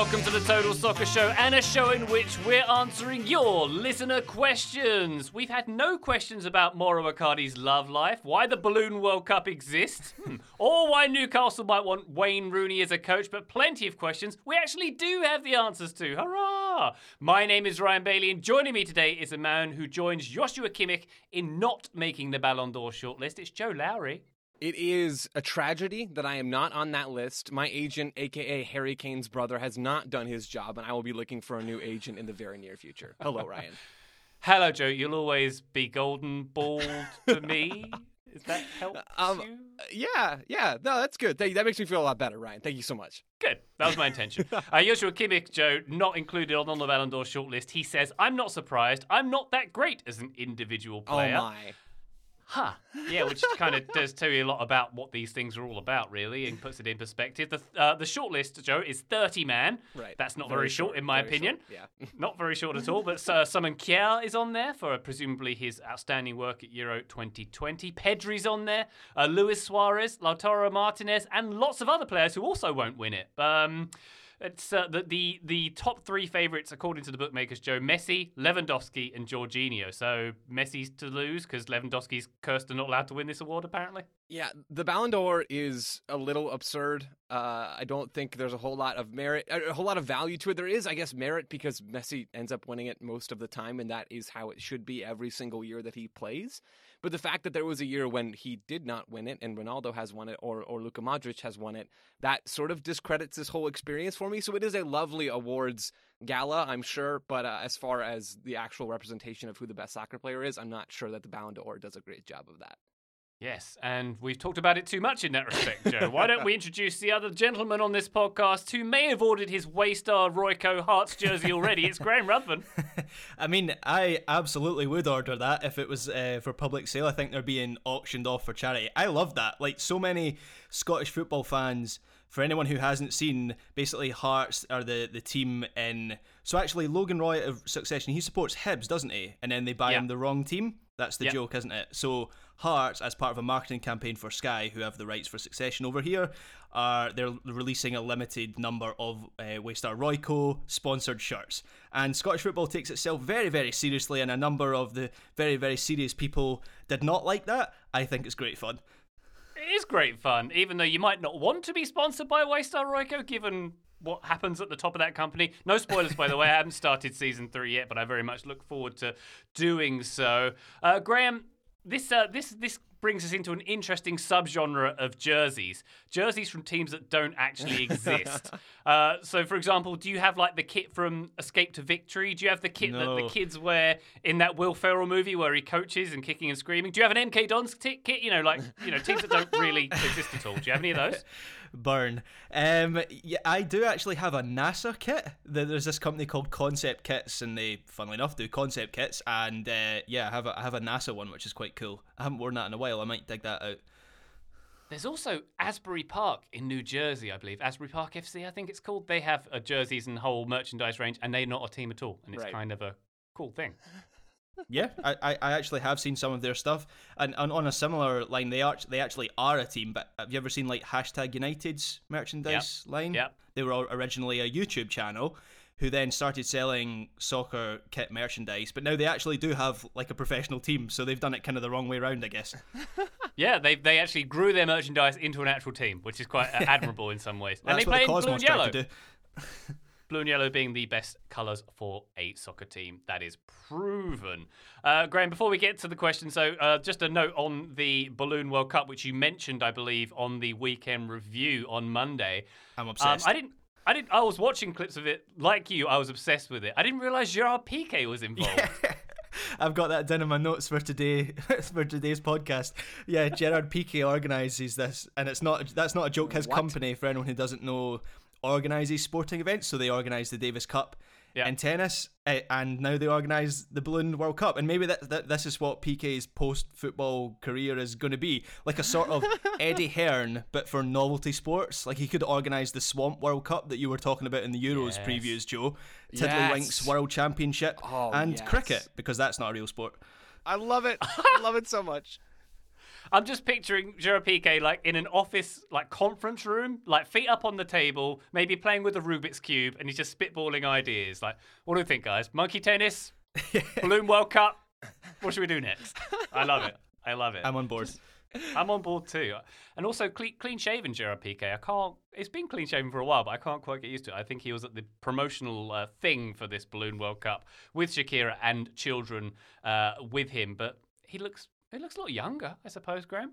Welcome to the Total Soccer Show and a show in which we're answering your listener questions. We've had no questions about Mauro Icardi's love life, why the Balloon World Cup exists, hmm, or why Newcastle might want Wayne Rooney as a coach, but plenty of questions we actually do have the answers to. Hurrah! My name is Ryan Bailey, and joining me today is a man who joins Joshua Kimmich in not making the Ballon d'Or shortlist. It's Joe Lowery. It is a tragedy that I am not on that list. My agent, aka Harry Kane's brother, has not done his job, and I will be looking for a new agent in the very near future. Hello, Ryan. Hello, Joe. You'll always be golden bald to me. Does that help Um, you? yeah, yeah. No, that's good. That, that makes me feel a lot better, Ryan. Thank you so much. Good. That was my intention. uh, Joshua Kimmich, Joe, not included on the Ballon d'Or shortlist. He says, I'm not surprised. I'm not that great as an individual player. Oh my. Huh. Yeah, which kind of does tell you a lot about what these things are all about, really, and puts it in perspective. The uh, the shortlist, Joe, is 30 man. Right. That's not Very very, short, short, in my very opinion. short, yeah. not very short at all. But uh, Simon Kjær is on there for uh, presumably his outstanding work at Euro 2020. Pedri's on there. Uh, Luis Suarez, Lautaro Martinez, and lots of other players who also won't win it. Um, it's uh, the, the the top three favorites according to the bookmakers: Joe Messi, Lewandowski, and Jorginho. So Messi's to lose because Lewandowski's cursed and not allowed to win this award. Apparently, Yeah, the Ballon d'Or is a little absurd. Uh, I don't think there's a whole lot of merit, a whole lot of value to it. There is, I guess, merit because Messi ends up winning it most of the time, and that is how it should be every single year that he plays. But the fact that there was a year when he did not win it, and Ronaldo has won it, or or Luka Modric has won it, that sort of discredits this whole experience for me. So it is a lovely awards gala, I'm sure, but uh, as far as the actual representation of who the best soccer player is, I'm not sure that the Ballon d'Or does a great job of that. Yes, and we've talked about it too much in that respect, Joe. Why don't we introduce the other gentleman on this podcast who may have ordered his Waystar Royco Hearts jersey already? It's Graham Ruthven. I mean, I absolutely would order that if it was uh, for public sale. I think they're being auctioned off for charity. I love that. Like so many Scottish football fans. For anyone who hasn't seen, basically Hearts are the, the team in. So actually, Logan Roy of Succession, he supports Hibs, doesn't he? And then they buy Yeah. him the wrong team. That's the Yeah. joke, isn't it? So Hearts, as part of a marketing campaign for Sky, who have the rights for Succession over here, are they're releasing a limited number of uh, Waystar Royco sponsored shirts. And Scottish football takes itself very, very seriously, and a number of the very, very serious people did not like that. I think it's great fun. It is great fun, even though you might not want to be sponsored by Waystar Royco, given what happens at the top of that company. No spoilers, by the way. I haven't started season three yet, but I very much look forward to doing so. Uh, Graham, this uh, this this brings us into an interesting subgenre of jerseys. Jerseys from teams that don't actually exist. uh, so, for example, do you have like the kit from Escape to Victory? Do you have the kit that the kids wear in that Will Ferrell movie where he coaches and kicking and screaming? Do you have an MK Dons t- kit? You know, like you know, teams that don't really exist at all. Do you have any of those? Burn. Um, yeah, I do actually have a NASA kit. There's this company called Concept Kits, and they, funnily enough, do concept kits. And uh, yeah, I have a, I have a NASA one, which is quite cool. I haven't worn that in a while. I might dig that out. There's also Asbury Park in New Jersey, I believe. Asbury Park FC, I think it's called. They have a jerseys and whole merchandise range, and they're not a team at all. And it's Right. kind of a cool thing. Yeah, I, I, actually have seen some of their stuff, and, and on a similar line, they are they actually are a team. But have you ever seen like hashtag United's merchandise line? Yeah, They were originally a YouTube channel, who then started selling soccer kit merchandise. But now they actually do have like a professional team, so they've done it kind of the wrong way around, I guess. Yeah, they they actually grew their merchandise into an actual team, which is quite admirable in some ways. And That's they what play the in blue Cosmos and yellow. Blue and yellow being the best colours for a soccer team. That is proven. Uh, Graham, before we get to the question, so uh, just a note on the Balloon World Cup, which you mentioned, I believe, on the weekend review on Monday. I'm Um, obsessed. I didn't. I didn't. I was watching clips of it, like you. I was obsessed with it. I didn't realize Gerard Piqué was involved. Yeah. I've got that down in my notes for today for today's podcast. Yeah, Gerard Piqué organises this, and it's not that's not a joke. His What? company, for anyone who doesn't know, organises sporting events. So they organise the Davis Cup Yeah. in tennis, eh, and now they organise the Balloon World Cup. And maybe that, that this is what Piqué's post football career is going to be, like a sort of Eddie Hearn, but for novelty sports. Like he could organise the Swamp World Cup that you were talking about in the Euros Yes. previews, Joe. Yes. Tiddlywinks World Championship Oh, and yes. cricket because that's not a real sport. I love it. I love it so much. I'm just picturing Gerard Piqué like in an office, like conference room, like feet up on the table, maybe playing with a Rubik's cube, and he's just spitballing ideas. Like, what do you think, guys? Monkey tennis, balloon World Cup. What should we do next? I love it. I love it. I'm on board. I'm on board too. And also clean, clean shaven Gerard Piqué. I can't. It's been clean shaven for a while, but I can't quite get used to it. I think he was at the promotional uh, thing for this Balloon World Cup with Shakira and children uh, with him. But he looks he looks a lot younger, I suppose, Graham.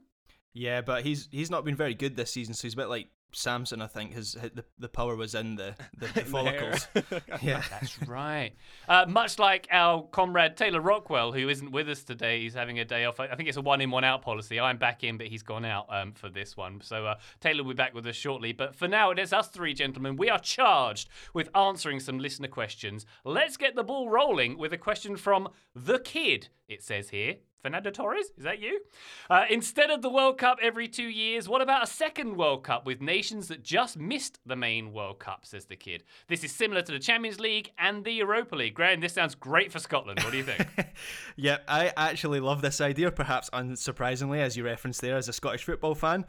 Yeah, but he's he's not been very good this season, so he's a bit like Samson. I think his the, the power was in the the, the follicles. yeah, That's right. Uh, much like our comrade Taylor Rockwell, who isn't with us today, he's having a day off. I I think it's a one in, one out policy. I'm back in, but he's gone out um, for this one. So uh, Taylor will be back with us shortly. But for now, it is us three gentlemen. We are charged with answering some listener questions. Let's get the ball rolling with a question from the kid, it says here. Fernando Torres, is that you? Uh, instead of the World Cup every two years, what about a second World Cup with nations that just missed the main World Cup, says the kid. This is similar to the Champions League and the Europa League. Graham, this sounds great for Scotland. What do you think? yeah. I actually love this idea, perhaps unsurprisingly, as you referenced there, as a Scottish football fan.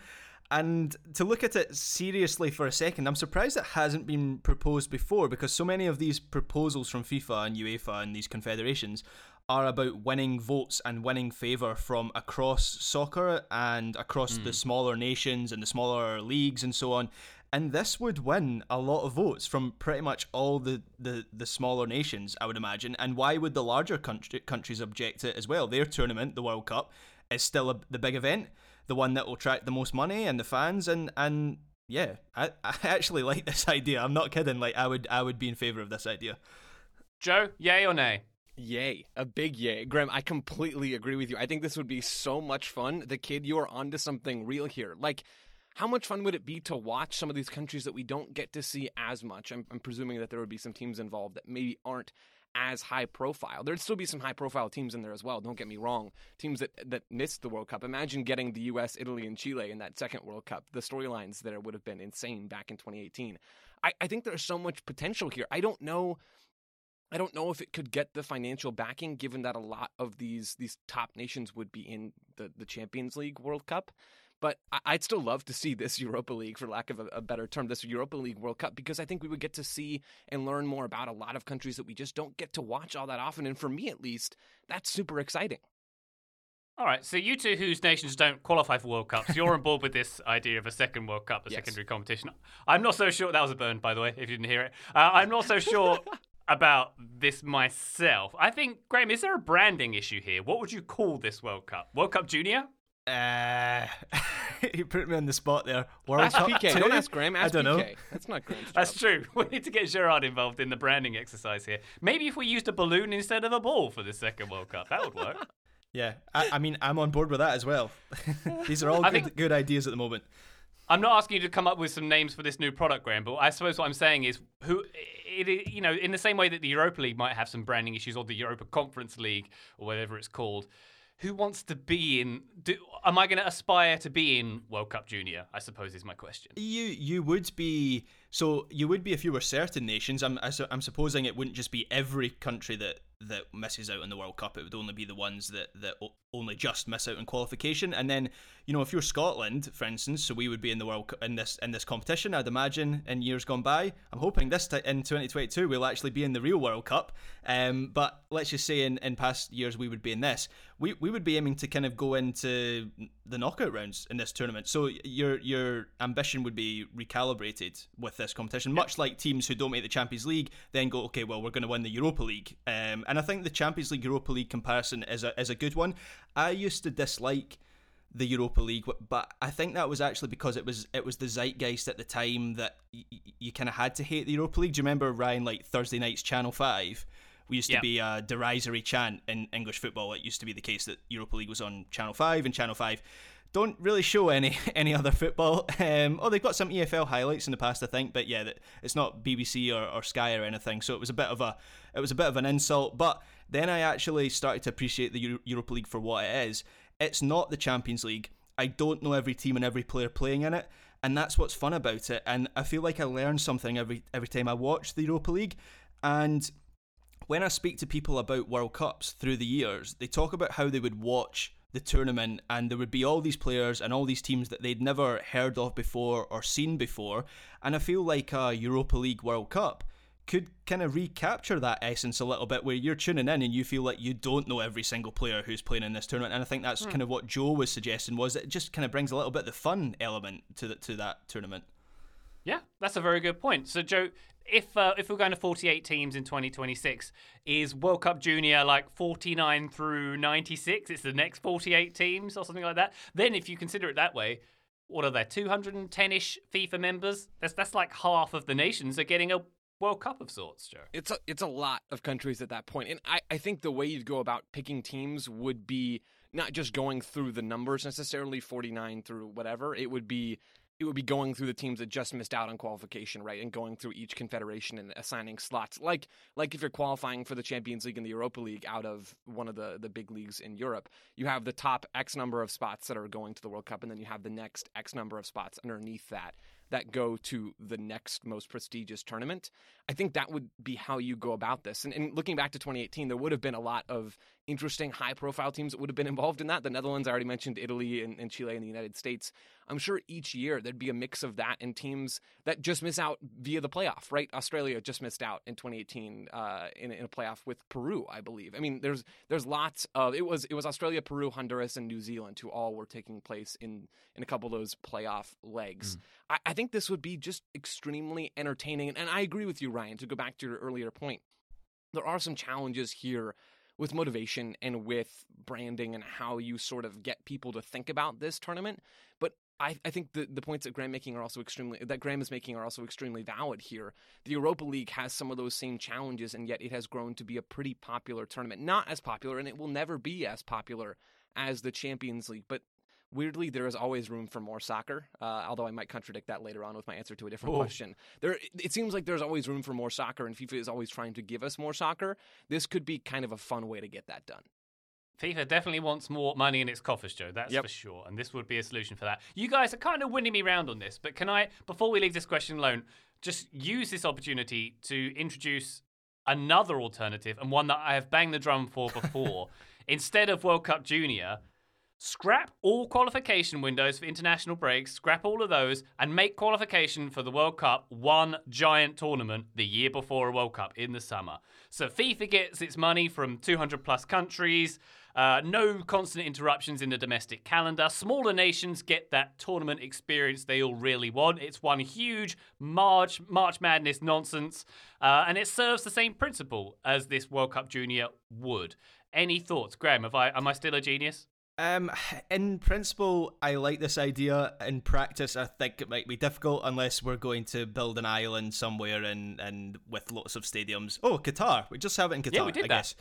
And to look at it seriously for a second, I'm surprised it hasn't been proposed before because so many of these proposals from FIFA and UEFA and these confederations are about winning votes and winning favour from across soccer and across the hmm. smaller nations and the smaller leagues and so on. And this would win a lot of votes from pretty much all the, the, the smaller nations, I would imagine. And why would the larger country, countries object to it as well? Their tournament, the World Cup, is still a, the big event, the one that will attract the most money and the fans. And, and yeah, I, I actually like this idea. I'm not kidding. Like I would I would be in favour of this idea. Joe, yay or nay? Yay. A big yay. Graham, I completely agree with you. I think this would be so much fun. The kid, you are onto something real here. Like, how much fun would it be to watch some of these countries that we don't get to see as much? I'm, I'm presuming that there would be some teams involved that maybe aren't as high profile. There'd still be some high profile teams in there as well. Don't get me wrong. Teams that that missed the World Cup. Imagine getting the U.S., Italy, and Chile in that second World Cup. The storylines there would have been insane back in 2018. I, I think there's so much potential here. I don't know. I don't know if it could get the financial backing, given that a lot of these these top nations would be in the, the Champions League World Cup. But I'd still love to see this Europa League, for lack of a, a better term, this Europa League World Cup, because I think we would get to see and learn more about a lot of countries that we just don't get to watch all that often. And for me, at least, that's super exciting. All right, so you two whose nations don't qualify for World Cups, you're on board with this idea of a second World Cup, a Yes. secondary competition. I'm not so sure. That was a burn, by the way, if you didn't hear it. Uh, I'm not so sure about this myself. I think, Graham, is there a branding issue here? What would you call this World Cup? World Cup Junior? Uh, you put me on the spot there. World Ask Cup Piqué. two? Don't ask Graham. Ask I don't know. That's not Graham's job. That's true. We need to get Gerard involved in the branding exercise here. Maybe if we used a balloon instead of a ball for the second World Cup, that would work. Yeah, I, I mean, I'm on board with that as well. These are all good, think- good ideas at the moment. I'm not asking you to come up with some names for this new product, Graham, but I suppose what I'm saying is who, it, you know, in the same way that the Europa League might have some branding issues or the Europa Conference League or whatever it's called, who wants to be in? Do, am I going to aspire to be in World Cup Junior? I suppose is my question. You you would be so you would be if you were certain nations. I'm I'm supposing it wouldn't just be every country that that misses out in the World Cup. It would only be the ones that that only just miss out in qualification. And then, you know, if you're Scotland, for instance, so we would be in the World Cup in this in this competition. I'd imagine in years gone by. I'm hoping this t- in 2022 we'll actually be in the real World Cup. Um, but let's just say in, in past years we would be in this. We we would be aiming to kind of go into the knockout rounds in this tournament. So your your ambition would be recalibrated with this competition, much like teams who don't make the Champions League then go, okay, well we're going to win the Europa League. Um, and I think the Champions League Europa League comparison is a is a good one. I used to dislike the Europa League, but I think that was actually because it was it was the zeitgeist at the time that y- you kind of had to hate the Europa League. Do you remember Ryan like Thursday nights Channel Five? We used to be a derisory chant in English football. It used to be the case that Europa League was on Channel Five, and Channel Five don't really show any any other football. Um, oh, they've got some EFL highlights in the past, I think, but yeah, it's not BBC or, or Sky or anything. So it was a bit of a it was a bit of an insult. But then I actually started to appreciate the Euro- Europa League for what it is. It's not the Champions League. I don't know every team and every player playing in it, and that's what's fun about it. And I feel like I learn something every every time I watch the Europa League. And when I speak to people about World Cups through the years, they talk about how they would watch the tournament and there would be all these players and all these teams that they'd never heard of before or seen before. And I feel like a Europa League World Cup could kind of recapture that essence a little bit where you're tuning in and you feel like you don't know every single player who's playing in this tournament and I think that's mm. kind of what Joe was suggesting was it just kind of brings a little bit of the fun element to the, to that tournament. Yeah, that's a very good point. So Joe, if uh, if we're going to 48 teams in 2026, is World Cup Junior like 49 through 96? It's the next 48 teams or something like that. Then, if you consider it that way, what are there? 210ish FIFA members. That's that's like half of the nations are getting a World Cup of sorts, Joe. It's a it's a lot of countries at that point, and I I think the way you'd go about picking teams would be not just going through the numbers necessarily 49 through whatever it would be it would be going through the teams that just missed out on qualification, right, and going through each confederation and assigning slots, like like if you're qualifying for the Champions League and the Europa League out of one of the the big leagues in Europe, you have the top X number of spots that are going to the World Cup, and then you have the next X number of spots underneath that that go to the next most prestigious tournament. I think that would be how you go about this. And, and looking back to 2018, there would have been a lot of interesting high profile teams that would have been involved in that. The Netherlands, I already mentioned Italy and, and Chile and the United States. I'm sure each year there'd be a mix of that and teams that just miss out via the playoff, right? Australia just missed out in 2018 uh, in, in, a playoff with Peru, I believe. I mean, there's there's lots of it was it was Australia, Peru, Honduras, and New Zealand who all were taking place in in a couple of those playoff legs. Mm. I, I think this would be just extremely entertaining, and I agree with you, Ryan. To go back to your earlier point, there are some challenges here with motivation and with branding and how you sort of get people to think about this tournament. But I, I, think the, the points that Graham making are also extremely that Graham is making are also extremely valid here. The Europa League has some of those same challenges, and yet it has grown to be a pretty popular tournament. Not as popular, and it will never be as popular as the Champions League, but weirdly there is always room for more soccer uh, although i might contradict that later on with my answer to a different Ooh. question there it seems like there's always room for more soccer and fifa is always trying to give us more soccer this could be kind of a fun way to get that done FIFA definitely wants more money in its coffers, Joe. That's yep. for sure. And this would be a solution for that. You guys are kind of winning me round on this, but can I, before we leave this question alone, just use this opportunity to introduce another alternative and one that I have banged the drum for before. Instead of World Cup Junior, scrap all qualification windows for international breaks, scrap all of those, and make qualification for the World Cup one giant tournament the year before a World Cup in the summer. So FIFA gets its money from 200 plus countries. Uh, no constant interruptions in the domestic calendar. Smaller nations get that tournament experience they all really want. It's one huge March March Madness nonsense, uh, and it serves the same principle as this World Cup Junior would. Any thoughts, Graham? I am I still a genius? Um, in principle, I like this idea. In practice, I think it might be difficult unless we're going to build an island somewhere and and with lots of stadiums. Oh, Qatar! We just have it in Qatar. Yeah, we did I that. guess.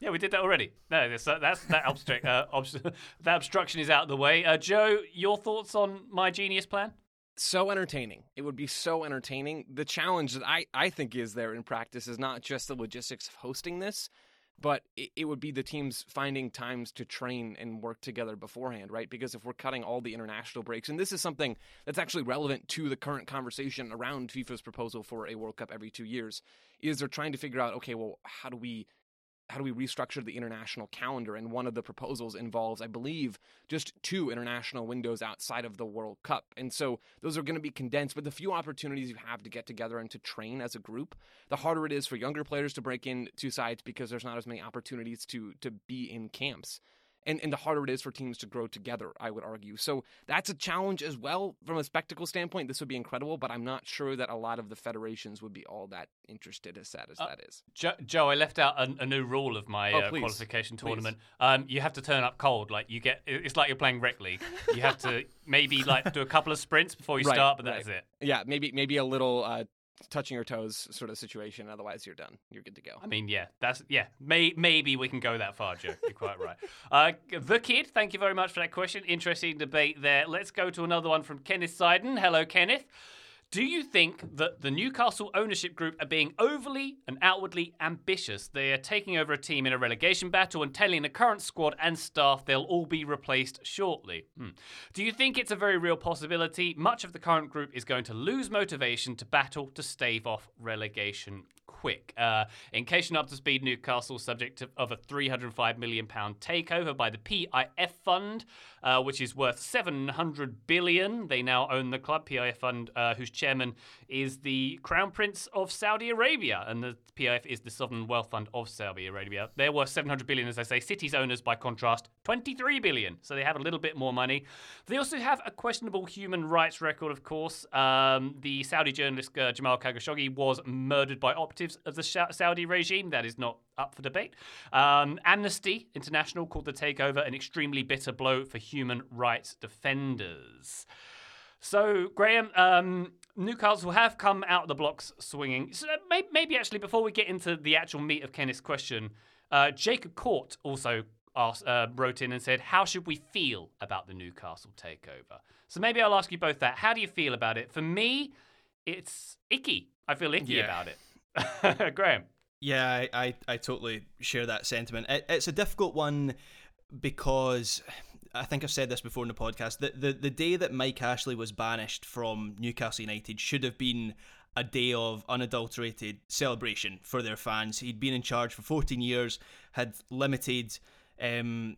Yeah, we did that already. No, that's that's that obstruct, uh, that obstruction is out of the way. Uh, Joe, your thoughts on my genius plan? So entertaining. It would be so entertaining. The challenge that I, I think is there in practice is not just the logistics of hosting this, but it, it, would be the teams finding times to train and work together beforehand, right? Because if we're cutting all the international breaks, and this is something that's actually relevant to the current conversation around FIFA's proposal for a World Cup every two years, is they're trying to figure out, okay, well, how do we how do we restructure the international calendar? And one of the proposals involves, I believe, just two international windows outside of the World Cup. And so those are going to be condensed. But the few opportunities you have to get together and to train as a group, the harder it is for younger players to break in two sides because there's not as many opportunities to to be in camps and, and the harder it is for teams to grow together, I would argue. So that's a challenge as well from a spectacle standpoint. This would be incredible, but I'm not sure that a lot of the federations would be all that interested, as sad as uh, that is. Joe, Joe, I left out a, a, new rule of my oh, uh, qualification tournament. Um, you have to turn up cold. Like you get, it's like you're playing rec league. You have to maybe like do a couple of sprints before you right, start, but that's right. it. Yeah, maybe maybe a little uh, touching your toes sort of situation. Otherwise, you're done. You're good to go. I mean, yeah, that's yeah. May, maybe we can go that far, Joe. You're quite right. Uh, the kid, thank you very much for that question. Interesting debate there. Let's go to another one from Kenneth Seiden. Hello, Kenneth. Do you think that the Newcastle ownership group are being overly and outwardly ambitious? They are taking over a team in a relegation battle and telling the current squad and staff they'll all be replaced shortly. Hmm. Do you think it's a very real possibility? Much of the current group is going to lose motivation to battle to stave off relegation quick. Uh, in case you're not up to speed, Newcastle subject of a 305 million pound takeover by the PIF fund, uh, which is worth 700 billion. They now own the club. PIF fund, uh, whose chairman is the Crown Prince of Saudi Arabia, and the PIF is the sovereign wealth fund of Saudi Arabia. They're worth 700 billion, as I say. City's owners, by contrast, 23 billion. So they have a little bit more money. They also have a questionable human rights record, of course. Um, the Saudi journalist uh, Jamal Khashoggi was murdered by operatives of the Saudi regime. That is not up for debate. Um, Amnesty International called the takeover an extremely bitter blow for human rights defenders. So, Graham, um, Newcastle have come out of the blocks swinging. So maybe, maybe, actually, before we get into the actual meat of Kenneth's question, uh, Jacob Court also asked, uh, wrote in and said, How should we feel about the Newcastle takeover? So maybe I'll ask you both that. How do you feel about it? For me, it's icky. I feel icky yeah. about it. Graham. Yeah, I, I, I, totally share that sentiment. It, it's a difficult one because I think I've said this before in the podcast. The, the the day that Mike Ashley was banished from Newcastle United should have been a day of unadulterated celebration for their fans. He'd been in charge for 14 years, had limited um,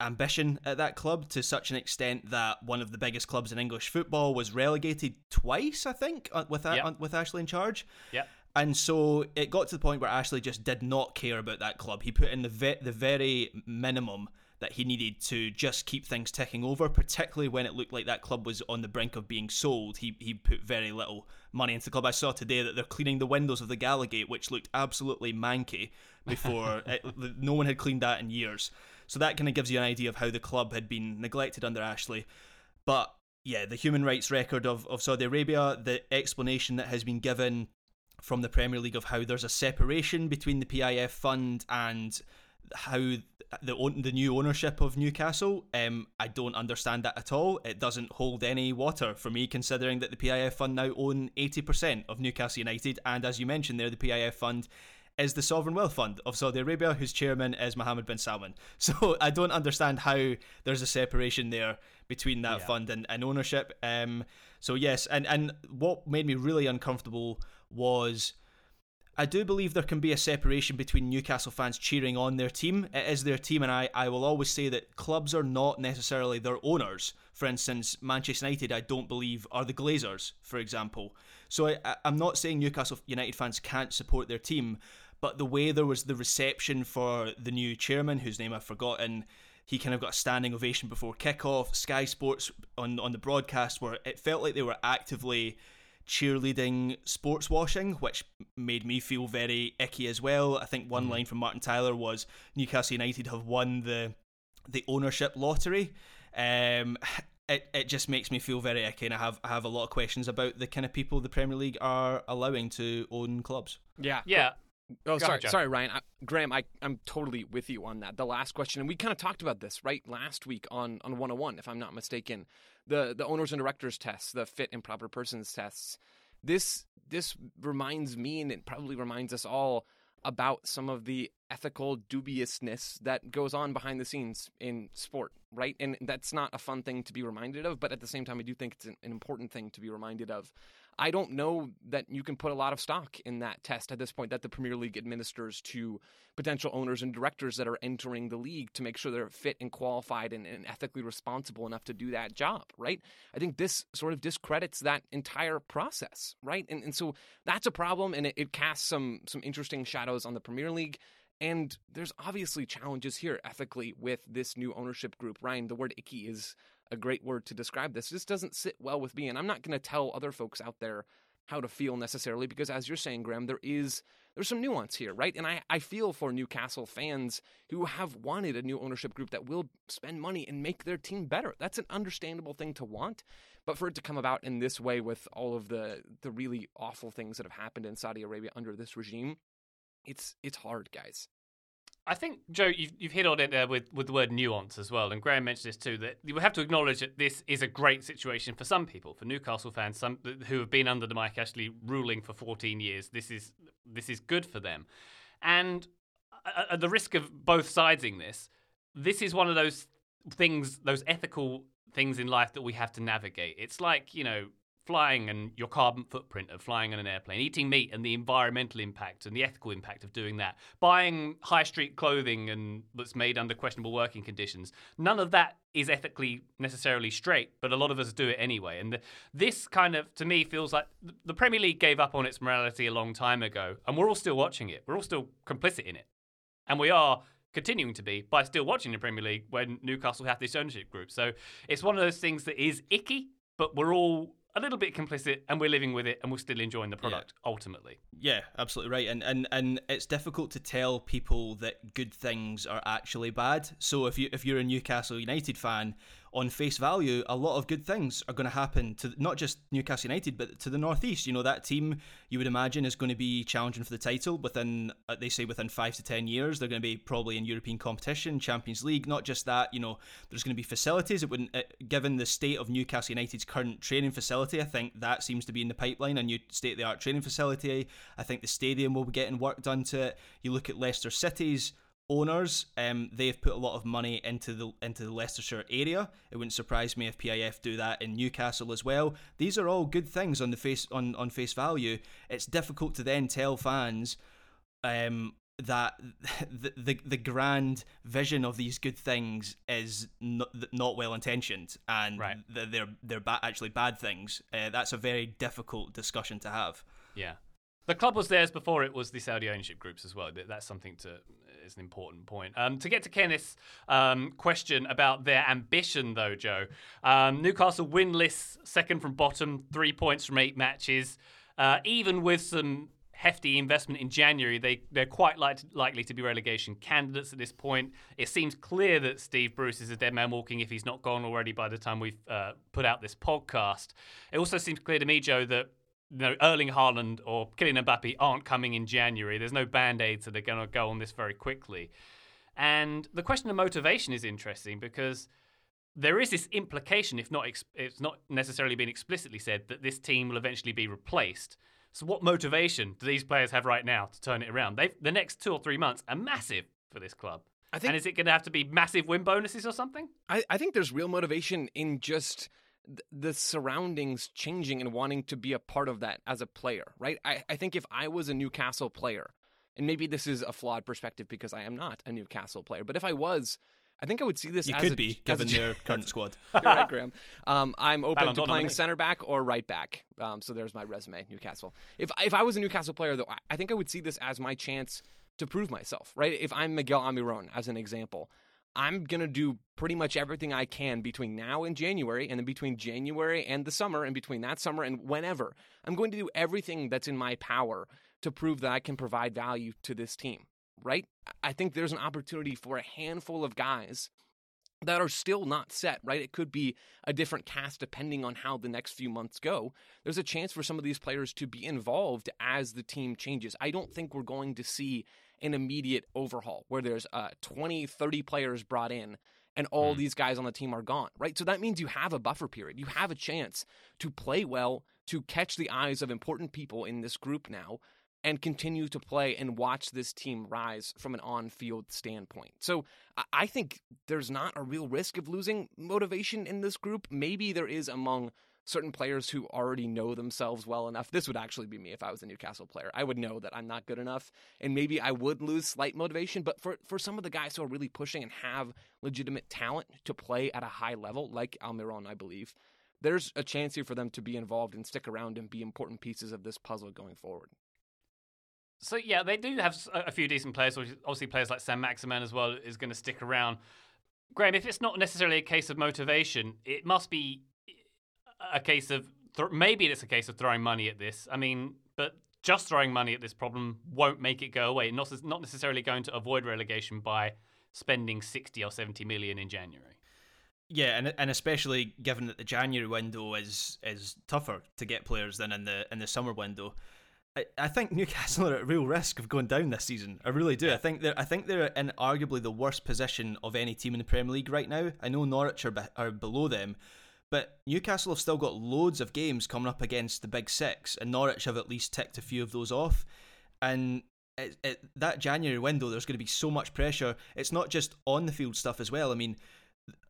ambition at that club to such an extent that one of the biggest clubs in English football was relegated twice, I think, uh, with yep. with Ashley in charge. Yeah. And so it got to the point where Ashley just did not care about that club. He put in the ve- the very minimum that he needed to just keep things ticking over, particularly when it looked like that club was on the brink of being sold. He he put very little money into the club. I saw today that they're cleaning the windows of the Gallowgate, which looked absolutely manky before. it, no one had cleaned that in years. So that kind of gives you an idea of how the club had been neglected under Ashley. But yeah, the human rights record of, of Saudi Arabia, the explanation that has been given from the Premier League of how there's a separation between the PIF fund and how the the new ownership of Newcastle, um, I don't understand that at all. It doesn't hold any water for me, considering that the PIF fund now own eighty percent of Newcastle United, and as you mentioned there, the PIF fund is the sovereign wealth fund of Saudi Arabia, whose chairman is Mohammed bin Salman. So I don't understand how there's a separation there between that yeah. fund and, and ownership. Um, so yes, and and what made me really uncomfortable was I do believe there can be a separation between Newcastle fans cheering on their team. It is their team, and I, I will always say that clubs are not necessarily their owners. For instance, Manchester United, I don't believe, are the Glazers, for example. So I, I'm not saying Newcastle United fans can't support their team, but the way there was the reception for the new chairman, whose name I've forgotten, he kind of got a standing ovation before kickoff. Sky Sports on on the broadcast, where it felt like they were actively cheerleading sports washing, which made me feel very icky as well. I think one mm. line from Martin Tyler was Newcastle United have won the the ownership lottery. Um, it, it just makes me feel very icky, and I have I have a lot of questions about the kind of people the Premier League are allowing to own clubs. Yeah, yeah. Oh, Go sorry, ahead, sorry, Ryan. I, Graham, I, I'm totally with you on that. The last question, and we kind of talked about this right last week on on 101, if I'm not mistaken. The the owners and directors tests, the fit and proper persons tests. This this reminds me, and it probably reminds us all about some of the ethical dubiousness that goes on behind the scenes in sport, right? And that's not a fun thing to be reminded of, but at the same time, I do think it's an, an important thing to be reminded of. I don't know that you can put a lot of stock in that test at this point that the Premier League administers to potential owners and directors that are entering the league to make sure they're fit and qualified and, and, ethically responsible enough to do that job, right? I think this sort of discredits that entire process, right? And, and so that's a problem, and it, it casts some some interesting shadows on the Premier League. And there's obviously challenges here ethically with this new ownership group. Ryan, the word icky is a great word to describe this. This doesn't sit well with me, and I'm not going to tell other folks out there how to feel necessarily because as you're saying graham there is there's some nuance here right? And I, I feel for newcastle fans who have wanted a new ownership group that will spend money and make their team better. That's an understandable thing to want but for it to come about in this way with all of the the really awful things that have happened in saudi arabia under this regime it's it's hard guys I think Joe, you've, you've hit on it there with, with the word nuance as well, and Graham mentioned this too. That we have to acknowledge that this is a great situation for some people, for Newcastle fans, some who have been under the Mike Ashley ruling for 14 years. This is this is good for them, and uh, uh, at the risk of both sidesing this, this is one of those things, those ethical things in life that we have to navigate. It's like you know flying and your carbon footprint of flying on an airplane, eating meat and the environmental impact and the ethical impact of doing that, buying high street clothing and that's made under questionable working conditions. None of that is ethically necessarily straight, but a lot of us do it anyway. And the, this kind of, to me, feels like the Premier League gave up on its morality a long time ago, and we're all still watching it. We're all still complicit in it. And we are continuing to be by still watching the Premier League when Newcastle have this ownership group. So it's one of those things that is icky, but we're all a little bit complicit and we're living with it and we're still enjoying the product yeah. ultimately. Yeah, absolutely right. And and and it's difficult to tell people that good things are actually bad. So if you if you're a Newcastle United fan, on face value, a lot of good things are going to happen to not just Newcastle United, but to the Northeast. You know, that team you would imagine is going to be challenging for the title within, uh, they say, within five to 10 years. They're going to be probably in European competition, Champions League. Not just that, you know, there's going to be facilities. It wouldn't, uh, given the state of Newcastle United's current training facility, I think that seems to be in the pipeline, a new state of the art training facility. I think the stadium will be getting work done to it. You look at Leicester City's owners, um, they've put a lot of money into the into the Leicestershire area. It wouldn't surprise me if PIF do that in Newcastle as well. These are all good things on the face on, on face value. It's difficult to then tell fans um, that the, the the grand vision of these good things is not, not well intentioned and right. they're they're ba- actually bad things. Uh, that's a very difficult discussion to have. Yeah. The club was theirs before it was the Saudi ownership groups as well. That's something to is an important point. Um, to get to Kenneth's um, question about their ambition, though, Joe, um, Newcastle winless, second from bottom, three points from eight matches. Uh, even with some hefty investment in January, they they're quite like, likely to be relegation candidates at this point. It seems clear that Steve Bruce is a dead man walking if he's not gone already by the time we've uh, put out this podcast. It also seems clear to me, Joe, that know, Erling Haaland or Kylian Mbappe aren't coming in January. There's no band aids that are going to go on this very quickly. And the question of motivation is interesting because there is this implication, if not ex- it's not necessarily been explicitly said, that this team will eventually be replaced. So, what motivation do these players have right now to turn it around? They've, the next two or three months are massive for this club. I think, and is it going to have to be massive win bonuses or something? I, I think there's real motivation in just the surroundings changing and wanting to be a part of that as a player, right? I, I think if I was a Newcastle player, and maybe this is a flawed perspective because I am not a Newcastle player, but if I was, I think I would see this. You as could a, be given their current squad. You're right, Graham. Um, I'm open to playing center back or right back. Um, so there's my resume, Newcastle. If if I was a Newcastle player, though, I think I would see this as my chance to prove myself. Right? If I'm Miguel Almiron, as an example, I'm going to do pretty much everything I can between now and January, and then between January and the summer, and between that summer and whenever. I'm going to do everything that's in my power to prove that I can provide value to this team, right? I think there's an opportunity for a handful of guys that are still not set, right? It could be a different cast depending on how the next few months go. There's a chance for some of these players to be involved as the team changes. I don't think we're going to see an immediate overhaul where there's uh, 20, 30 players brought in and all mm. these guys on the team are gone, right? So that means you have a buffer period. You have a chance to play well, to catch the eyes of important people in this group now, and continue to play and watch this team rise from an on field standpoint. So I think there's not a real risk of losing motivation in this group. Maybe there is among certain players who already know themselves well enough. This would actually be me if I was a Newcastle player. I would know that I'm not good enough and maybe I would lose slight motivation, but for for some of the guys who are really pushing and have legitimate talent to play at a high level like Almiron, I believe, there's a chance here for them to be involved and stick around and be important pieces of this puzzle going forward. So yeah, they do have a few decent players. Obviously, players like Saint-Maximin as well is going to stick around. Graham, if it's not necessarily a case of motivation, it must be a case of th- maybe it's a case of throwing money at this. I mean, but just throwing money at this problem won't make it go away. Not not necessarily going to avoid relegation by spending sixty or seventy million in January. Yeah, and and especially given that the January window is is tougher to get players than in the in the summer window. I, I think Newcastle are at real risk of going down this season. I really do. Yeah. I think they're I think they're in arguably the worst position of any team in the Premier League right now. I know Norwich are, be, are below them, but Newcastle have still got loads of games coming up against the Big Six, and Norwich have at least ticked a few of those off. And it, it, that January window, there's going to be so much pressure. It's not just on the field stuff as well. I mean,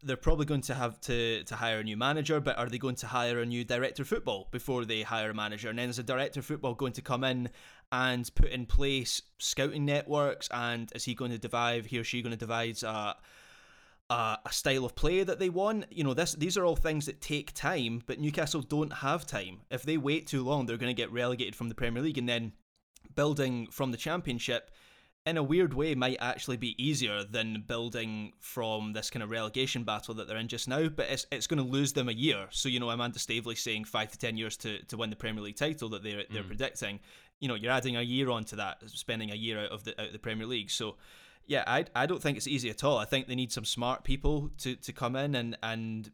they're probably going to have to, to hire a new manager, but are they going to hire a new director of football before they hire a manager? And then is a director of football going to come in and put in place scouting networks? And is he going to divide, he or she going to devise a, uh, a, a style of play that they want? You know, this these are all things that take time, but Newcastle don't have time. If they wait too long, they're going to get relegated from the Premier League and then building from the Championship in a weird way might actually be easier than building from this kind of relegation battle that they're in just now but it's it's going to lose them a year so you know Amanda Staveley saying 5 to 10 years to, to win the Premier League title that they're they're mm. predicting you know you're adding a year onto that spending a year out of the out of the Premier League so yeah I, I don't think it's easy at all I think they need some smart people to, to come in and and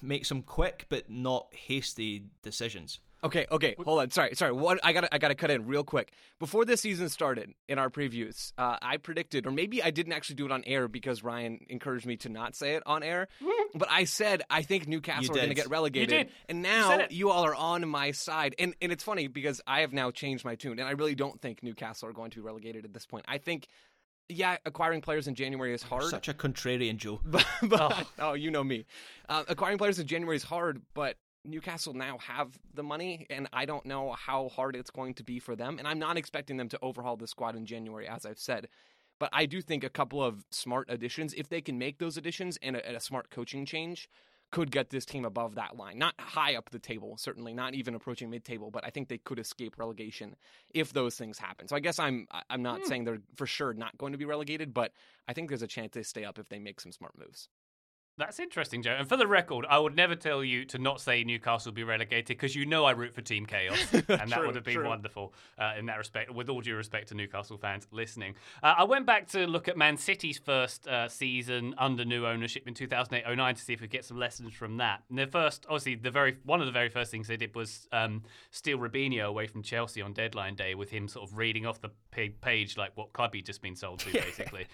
make some quick but not hasty decisions Okay, okay, hold on. Sorry, sorry. What I got I got to cut in real quick. Before this season started, in our previews, uh, I predicted, or maybe I didn't actually do it on air because Ryan encouraged me to not say it on air. but I said I think Newcastle are going to get relegated, you did. and now you, you all are on my side. And and it's funny because I have now changed my tune, and I really don't think Newcastle are going to be relegated at this point. I think yeah, acquiring players in January is hard. Such a contrarian, Joe. but, but oh. oh. you know me. Uh, acquiring players in January is hard, but Newcastle now have the money, and I don't know how hard it's going to be for them. And I'm not expecting them to overhaul the squad in January, as I've said. But I do think a couple of smart additions, if they can make those additions and a, a smart coaching change, could get this team above that line. Not high up the table, certainly not even approaching mid-table, but I think they could escape relegation if those things happen. So I guess I'm I'm not mm. saying they're for sure not going to be relegated, but I think there's a chance they stay up if they make some smart moves. That's interesting, Joe. And for the record, I would never tell you to not say Newcastle will be relegated because you know I root for Team Chaos, and that true, would have been true. wonderful uh, in that respect. With all due respect to Newcastle fans listening, uh, I went back to look at Man City's first uh, season under new ownership in 2008-09 to see if we get some lessons from that. And the first, obviously, the very one of the very first things they did was um, steal Robinho away from Chelsea on deadline day, with him sort of reading off the page like what club he'd just been sold to, basically.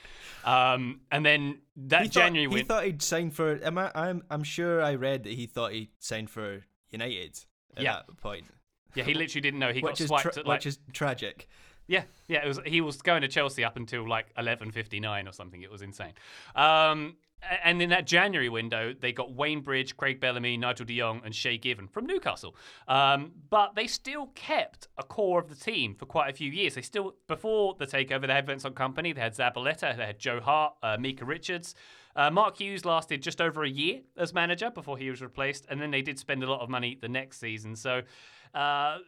um, and then that he January, thought, he thought he'd signed for. Am I? I'm I'm sure I read that he thought he signed for United at yeah. that point. Yeah, he literally didn't know he which got swiped. Tra- at, like, which is tragic. Yeah, yeah. It was he was going to Chelsea up until like eleven fifty nine or something. It was insane. Um, and in that January window, they got Wayne Bridge, Craig Bellamy, Nigel de Jong, and Shay Given from Newcastle. Um, but they still kept a core of the team for quite a few years. They still, before the takeover, they had Vincent Kompany, they had Zabaleta, they had Joe Hart, uh, Micah Richards. Uh, Mark Hughes lasted just over a year as manager before he was replaced, and then they did spend a lot of money the next season. So, uh,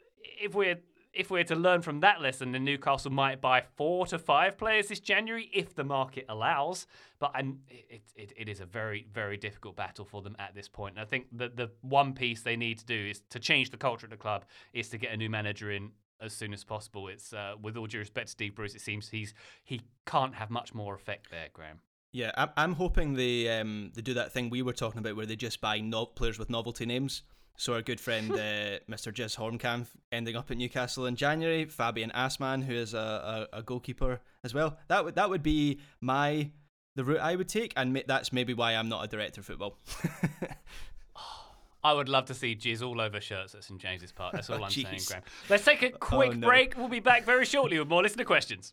if we're if we're to learn from that lesson, then Newcastle might buy four to five players this January if the market allows. But it, it, it is a very, very difficult battle for them at this point. And I think that the one piece they need to do is to change the culture at the club is to get a new manager in as soon as possible. It's uh, with all due respect to Steve Bruce, it seems he's he can't have much more effect there, Graham. Yeah, I'm, I'm hoping they um, they do that thing we were talking about where they just buy no- players with novelty names. So our good friend uh, Mr. Jizz Hornkamp ending up at Newcastle in January. Fabian Assmann, who is a, a, a, goalkeeper as well. That would that would be my the route I would take, and ma- that's maybe why I'm not a director of football. I would love to see jizz all over shirts at St James's Park. That's all I'm saying. Graham. Let's take a quick no. break. We'll be back very shortly with more listener questions.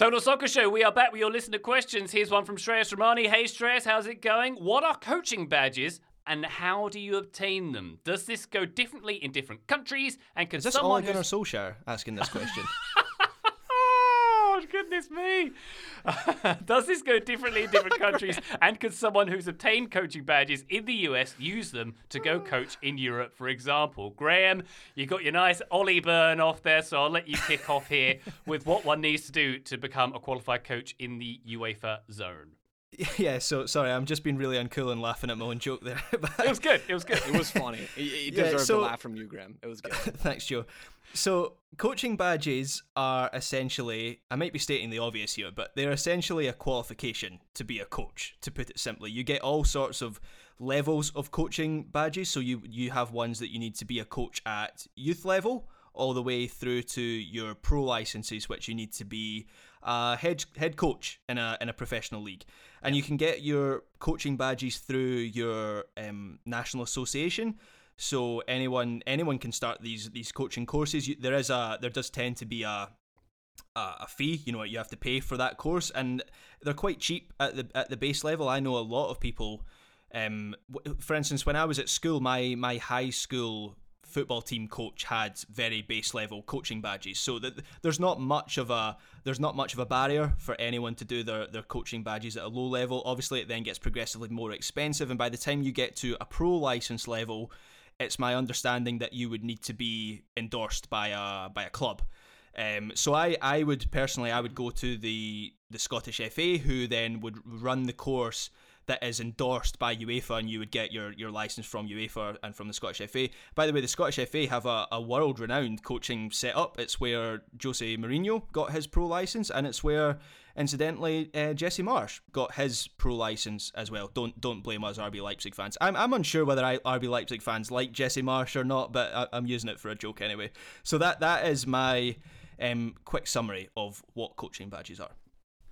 Total Soccer Show, we are back with your listener questions. Here's one from Shreyas Romani. Hey Shreyas, how's it going? What are coaching badges and how do you obtain them? Does this go differently in different countries? And can Is this someone Ole Gunnar Solskjaer asking this question? Oh, me. Does this go differently in different countries? And could someone who's obtained coaching badges in the US use them to go oh. coach in Europe, for example? Graham, you got your nice Ole burn off there, so I'll let you kick off here with what one needs to do to become a qualified coach in the UEFA zone. yeah, so sorry, I'm just being really uncool and laughing at my own joke there. but... It was good. It was good. It was funny. It, it Yeah, deserved so- a laugh from you, Graham. It was good. Thanks, Joe. So, coaching badges are essentially, I might be stating the obvious here, but they're essentially a qualification to be a coach, to put it simply. You get all sorts of levels of coaching badges. So, you, you have ones that you need to be a coach at youth level, all the way through to your pro licenses, which you need to be a head, head coach in a, in a professional league. And you can get your coaching badges through your um, national association. So anyone anyone can start these these coaching courses. You, there is a there does tend to be a a fee. You know you have to pay for that course, and they're quite cheap at the at the base level. I know a lot of people. Um, for instance, when I was at school, my my high school football team coach had very base level coaching badges. So that there's not much of a there's not much of a barrier for anyone to do their, their coaching badges at a low level. Obviously it then gets progressively more expensive and by the time you get to a pro license level it's my understanding that you would need to be endorsed by a by a club. Um, so I, I would personally I would go to the the Scottish FA who then would run the course that is endorsed by UEFA and you would get your, your license from UEFA and from the Scottish FA. By the way, the Scottish FA have a, a world renowned coaching setup. It's where Jose Mourinho got his pro license and it's where incidentally uh, Jesse Marsch got his pro license as well. Don't don't blame us RB Leipzig fans. I'm, I'm unsure whether I, RB Leipzig fans like Jesse Marsch or not, but I, I'm using it for a joke anyway. So that that is my um, quick summary of what coaching badges are.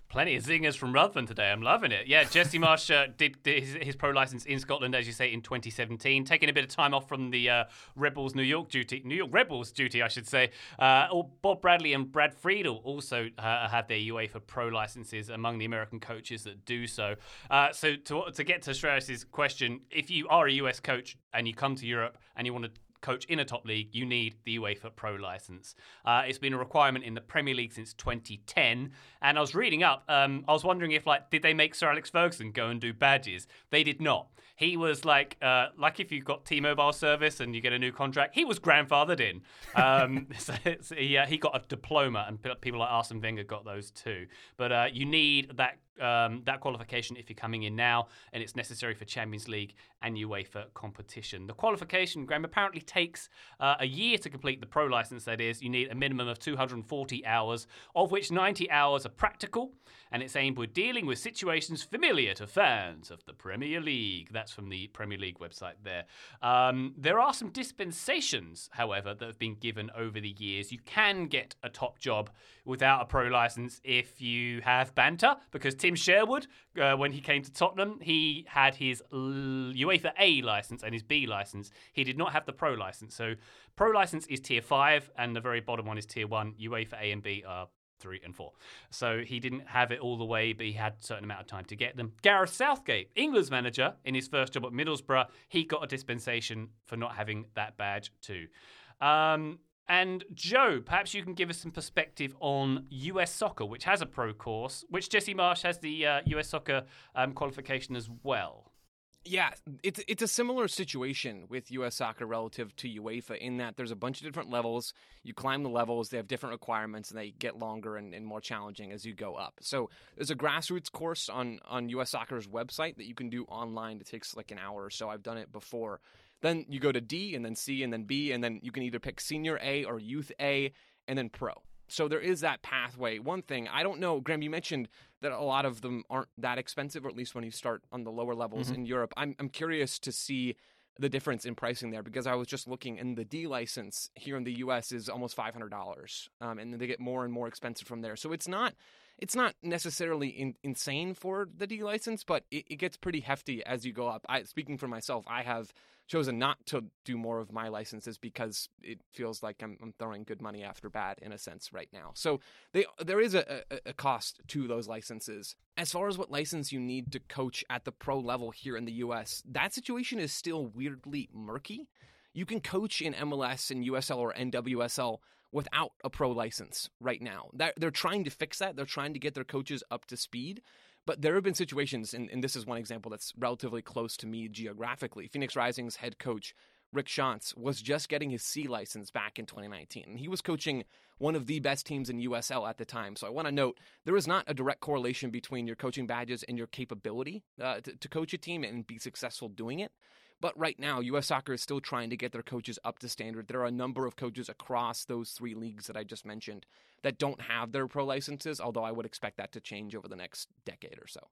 Plenty of zingers from Ruthven today. I'm loving it. Yeah, Jesse Marsch uh, did, did his, his pro license in Scotland, as you say, in 2017, taking a bit of time off from the uh, Red Bulls New York duty, New York Red Bulls duty, I should say. Uh, or Bob Bradley and Brad Friedel also uh, have their UEFA pro licenses among the American coaches that do so. Uh, so to, to get to Strauss's question, if you are a US coach and you come to Europe and you want to coach in a top league, you need the UEFA Pro license. Uh, it's been a requirement in the Premier League since 2010. And I was reading up, um, I was wondering if, like, did they make Sir Alex Ferguson go and do badges? They did not. He was like, uh, like if you've got T-Mobile service and you get a new contract, he was grandfathered in. Um, so he, he got a diploma, and people like Arsene Wenger got those too. But uh, you need that um, that qualification if you're coming in now, and it's necessary for Champions League and UEFA competition. The qualification, Graham, apparently takes uh, a year to complete the pro license. That is, you need a minimum of 240 hours, of which 90 hours are practical, and it's aimed with dealing with situations familiar to fans of the Premier League. That's from the Premier League website there. Um, there are some dispensations, however, that have been given over the years. You can get a top job without a pro license if you have banter, because Tim Sherwood, uh, when he came to Tottenham, he had his L- UEFA A license and his B license. He did not have the pro license. So, pro license is tier five, and the very bottom one is tier one. UEFA A and B are three and four. So he didn't have it all the way, but he had a certain amount of time to get them. Gareth Southgate, England's manager, in his first job at Middlesbrough, he got a dispensation for not having that badge too. Um, And Joe, perhaps you can give us some perspective on US soccer, which has a pro course, which Jesse Marsch has the uh, US soccer um, qualification as well. Yeah, it's it's a similar situation with U.S. soccer relative to UEFA in that there's a bunch of different levels. You climb the levels; they have different requirements, and they get longer and, and more challenging as you go up. So there's a grassroots course on on U.S. Soccer's website that you can do online. It takes like an hour or so. I've done it before. Then you go to D, and then C, and then B, and then you can either pick Senior A or Youth A, and then Pro so there is that pathway. One thing I don't know, Graham, you mentioned that a lot of them aren't that expensive, or at least when you start on the lower levels mm-hmm. in Europe. I'm I'm curious to see the difference in pricing there because I was just looking, and the D license here in the U.S. is almost five hundred dollars, um, and they get more and more expensive from there. So it's not it's not necessarily in, insane for the D license, but it, it, gets pretty hefty as you go up. I, speaking for myself, I have chosen not to do more of my licenses because it feels like I'm, I'm throwing good money after bad in a sense right now. So they, there is a, a, a cost to those licenses. As far as what license you need to coach at the pro level here in the US, that situation is still weirdly murky. You can coach in MLS and USL or NWSL without a pro license right now. They're trying to fix that. They're trying to get their coaches up to speed. But there have been situations, and, and this is one example that's relatively close to me geographically. Phoenix Rising's head coach, Rick Schantz, was just getting his C license back in 2019. And he was coaching one of the best teams in USL at the time. So I want to note there is not a direct correlation between your coaching badges and your capability uh, to, to coach a team and be successful doing it. But right now, U.S. soccer is still trying to get their coaches up to standard. There are a number of coaches across those three leagues that I just mentioned that don't have their pro licenses, although I would expect that to change over the next decade or so.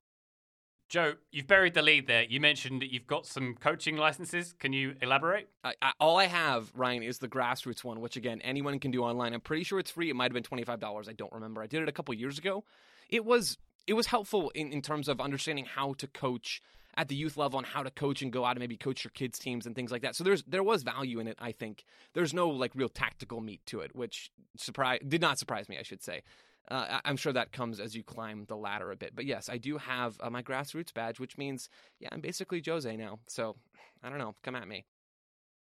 Joe, you've buried the lead there. You mentioned that you've got some coaching licenses. Can you elaborate? I, I, all I have, Ryan, is the grassroots one, which again anyone can do online. I'm pretty sure it's free. It might have been twenty five dollars. I don't remember. I did it a couple years ago. It was it was helpful in, in terms of understanding how to coach at the youth level on how to coach and go out and maybe coach your kids teams and things like that. So there's there was value in it. I think there's no like real tactical meat to it, which surprise did not surprise me. I should say. Uh, I'm sure that comes as you climb the ladder a bit. But yes, I do have uh, my grassroots badge, which means yeah, I'm basically Jose now. So I don't know. Come at me.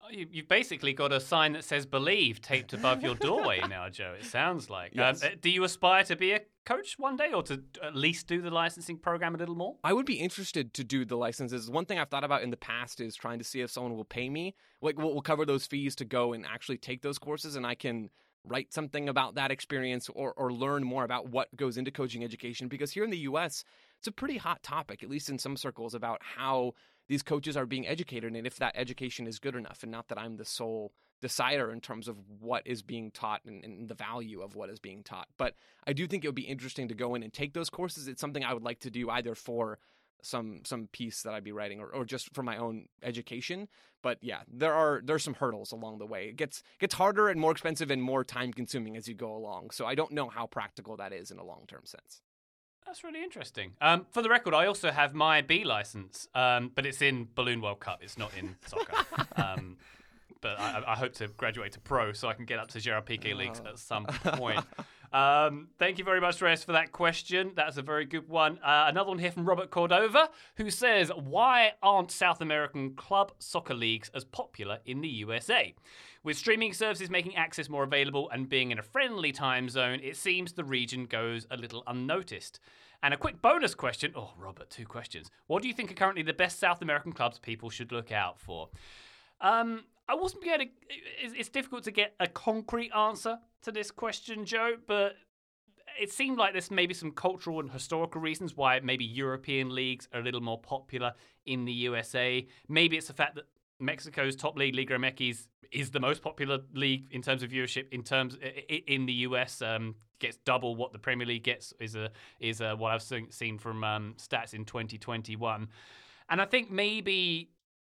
Oh, you, have basically got a sign that says "Believe" taped above your doorway now, Joe. It sounds like. Um, yes. Um, do you aspire to be a coach one day, or to at least do the licensing program a little more? I would be interested to do the licenses. One thing I've thought about in the past is trying to see if someone will pay me, like we'll, we'll cover those fees to go and actually take those courses, and I can write something about that experience or, or learn more about what goes into coaching education. Because here in the U.S., it's a pretty hot topic, at least in some circles, about how these coaches are being educated and if that education is good enough and not that i'm the sole decider in terms of what is being taught and, and, the value of what is being taught. But i do think it would be interesting to go in and take those courses. It's something i would like to do either for some some piece that i'd be writing or, or just for my own education. But yeah there are there's some hurdles along the way. It gets gets harder and more expensive and more time consuming as you go along. So i don't know how practical that is in a long term sense that's really interesting. Um, for the record, I also have my B license, um, but it's in Balloon World Cup. It's not in soccer. um, but I, I, hope to graduate to pro so I can get up to Gerard Piqué leagues at some point. Um, thank you very much, Reyes, for that question. That's a very good one. Uh, another one here from Robert Cordova, who says, Why aren't South American club soccer leagues as popular in the USA? With streaming services making access more available and being in a friendly time zone, it seems the region goes a little unnoticed. And a quick bonus question oh, Robert, two questions. What do you think are currently the best South American clubs people should look out for? Um, I wasn't getting. It's difficult to get a concrete answer to this question, Joe, but it seemed like there's maybe some cultural and historical reasons why maybe European leagues are a little more popular in the USA. Maybe it's the fact that Mexico's top league, Liga MX, is the most popular league in terms of viewership. In terms in the US, um, gets double what the Premier League gets. Is a is a, what I've seen from um, stats in 2021, and I think maybe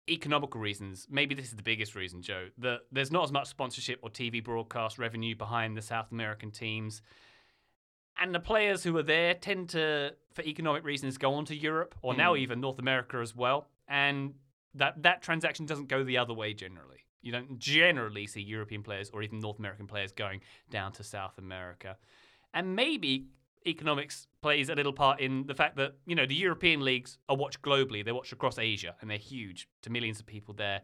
economical reasons. Maybe this is the biggest reason, Joe. That there's not as much sponsorship or TV broadcast revenue behind the South American teams. And the players who are there tend to, for economic reasons, go on to Europe or mm. now hmm. even North America as well. And that that transaction doesn't go the other way generally. You don't generally see European players or even North American players going down to South America. And maybe economics plays a little part in the fact that, you know, the European leagues are watched globally. They're watched across Asia and they're huge to millions of people there.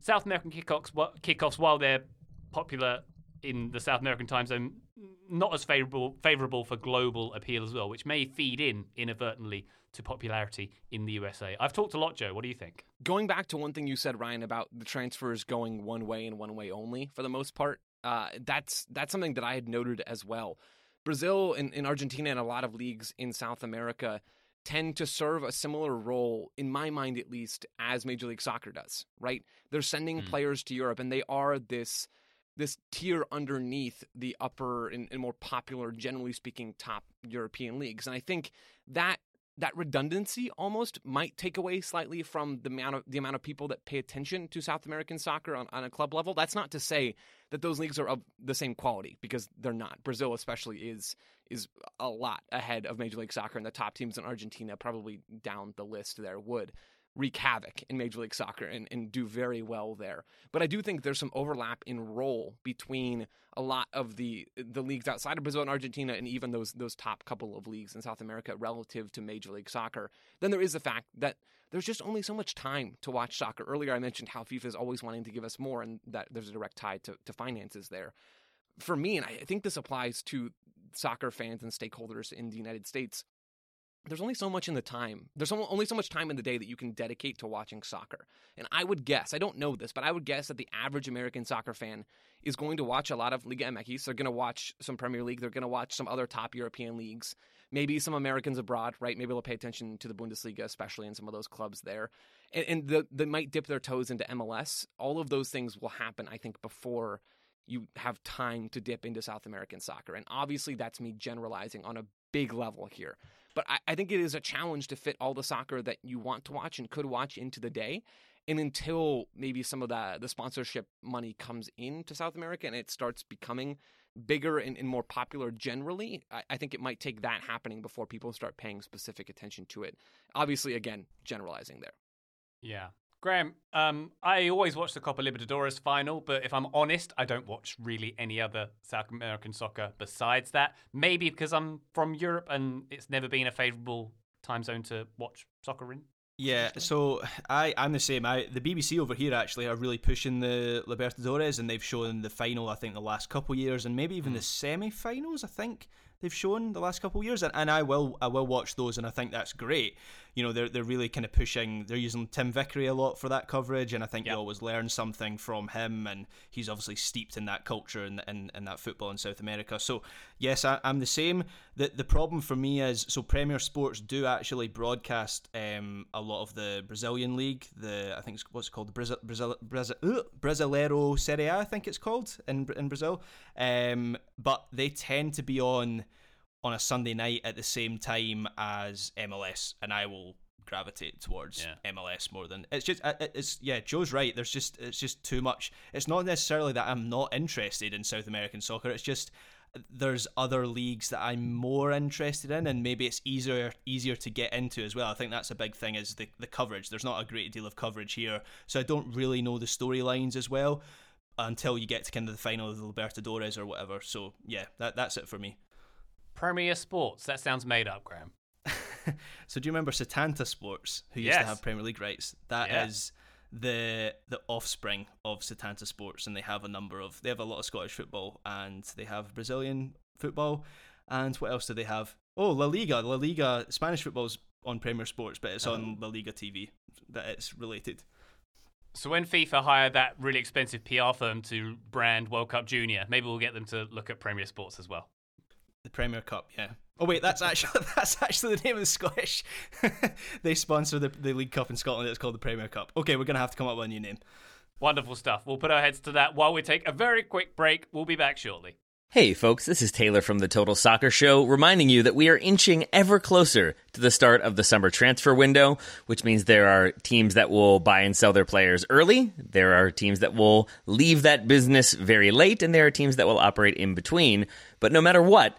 South American kickoffs, kickoffs while they're popular in the South American time zone not as favorable favorable for global appeal as well, which may feed in inadvertently to popularity in the USA. I've talked a lot, Joe. What do you think? Going back to one thing you said, Ryan, about the transfers going one way and one way only for the most part, uh, that's that's something that I had noted as well. Brazil and, and Argentina and a lot of leagues in South America tend to serve a similar role, in my mind at least, as Major League Soccer does, right? They're sending mm. players to Europe and they are this this tier underneath the upper and, and, more popular, generally speaking, top European leagues. And I think that that redundancy almost might take away slightly from the amount of the amount of people that pay attention to South American soccer on, on a club level. That's not to say that those leagues are of the same quality because they're not. Brazil especially is is a lot ahead of Major League Soccer and the top teams in Argentina probably down the list there would wreak havoc in Major League Soccer and, and do very well there. But I do think there's some overlap in role between a lot of the the leagues outside of Brazil and Argentina and even those those top couple of leagues in South America relative to Major League Soccer. Then there is the fact that there's just only so much time to watch soccer. Earlier I mentioned how FIFA is always wanting to give us more and that there's a direct tie to, to finances there. For me, and I think this applies to soccer fans and stakeholders in the United States, there's only so much in the time. There's only so much time in the day that you can dedicate to watching soccer. And I would guess, I don't know this, but I would guess that the average American soccer fan is going to watch a lot of Liga MX. They're going to watch some Premier League. They're going to watch some other top European leagues. Maybe some Americans abroad, right? Maybe they'll pay attention to the Bundesliga, especially in some of those clubs there. And, and the, they might dip their toes into MLS. All of those things will happen, I think, before you have time to dip into South American soccer. And obviously, that's me generalizing on a big level here. But I, I think it is a challenge to fit all the soccer that you want to watch and could watch into the day. And until maybe some of the, the sponsorship money comes into South America and it starts becoming bigger and, and more popular generally, I, I, think it might take that happening before people start paying specific attention to it. Obviously, again, generalizing there. Yeah. Graham, um, I always watch the Copa Libertadores final, but if I'm honest, I don't watch really any other South American soccer besides that. Maybe because I'm from Europe and it's never been a favourable time zone to watch soccer in. Yeah, so I I'm the same. I the BBC over here actually are really pushing the Libertadores, and they've shown the final. I think the last couple years, and maybe even the semi-finals. I think they've shown the last couple of years, and, and I will I will watch those, and I think that's great. You know, they're they're really kind of pushing. They're using Tim Vickery a lot for that coverage, and I think yep. you always learn something from him, and he's obviously steeped in that culture and in, in, that football in South America. So yes, I, am the same. The the problem for me is so Premier Sports do actually broadcast um, a lot of the Brazilian league. The I think it's what's it called the Brazil, Brazil, Brazil, uh, Brasileiro Serie A, I think it's called in in Brazil. Um, but they tend to be on on a Sunday night at the same time as MLS, and I will gravitate towards yeah. MLS more than it's just uh, it's yeah Joe's right there's just it's just too much. It's not necessarily that I'm not interested in South American soccer it's just there's other leagues that I'm more interested in and maybe it's easier easier to get into as well. I think that's a big thing is the, the coverage. There's not a great deal of coverage here so I don't really know the storylines as well until you get to kind of the final of the Libertadores or whatever. So yeah that that's it for me Premier Sports. That sounds made up, Graham. so do you remember Setanta Sports, who used to have Premier League rights? That yeah. is the the offspring of Setanta Sports, and they have a number of they have a lot of Scottish football, and they have Brazilian football, and what else do they have? Oh, La Liga, La Liga, Spanish football's on Premier Sports, but it's on oh. La Liga TV. That it's related. So when FIFA hired that really expensive PR firm to brand World Cup Junior, maybe we'll get them to look at Premier Sports as well. The Premier Cup, yeah. Oh wait, that's actually that's actually the name of the Scottish. they sponsor the, the League Cup in Scotland. It's called the Premier Cup. Okay, we're gonna have to come up with a new name. Wonderful stuff. We'll put our heads to that while we take a very quick break. We'll be back shortly. Hey folks, this is Taylor from the Total Soccer Show, reminding you that we are inching ever closer to the start of the summer transfer window, which means there are teams that will buy and sell their players early, there are teams that will leave that business very late, and there are teams that will operate in between. But no matter what,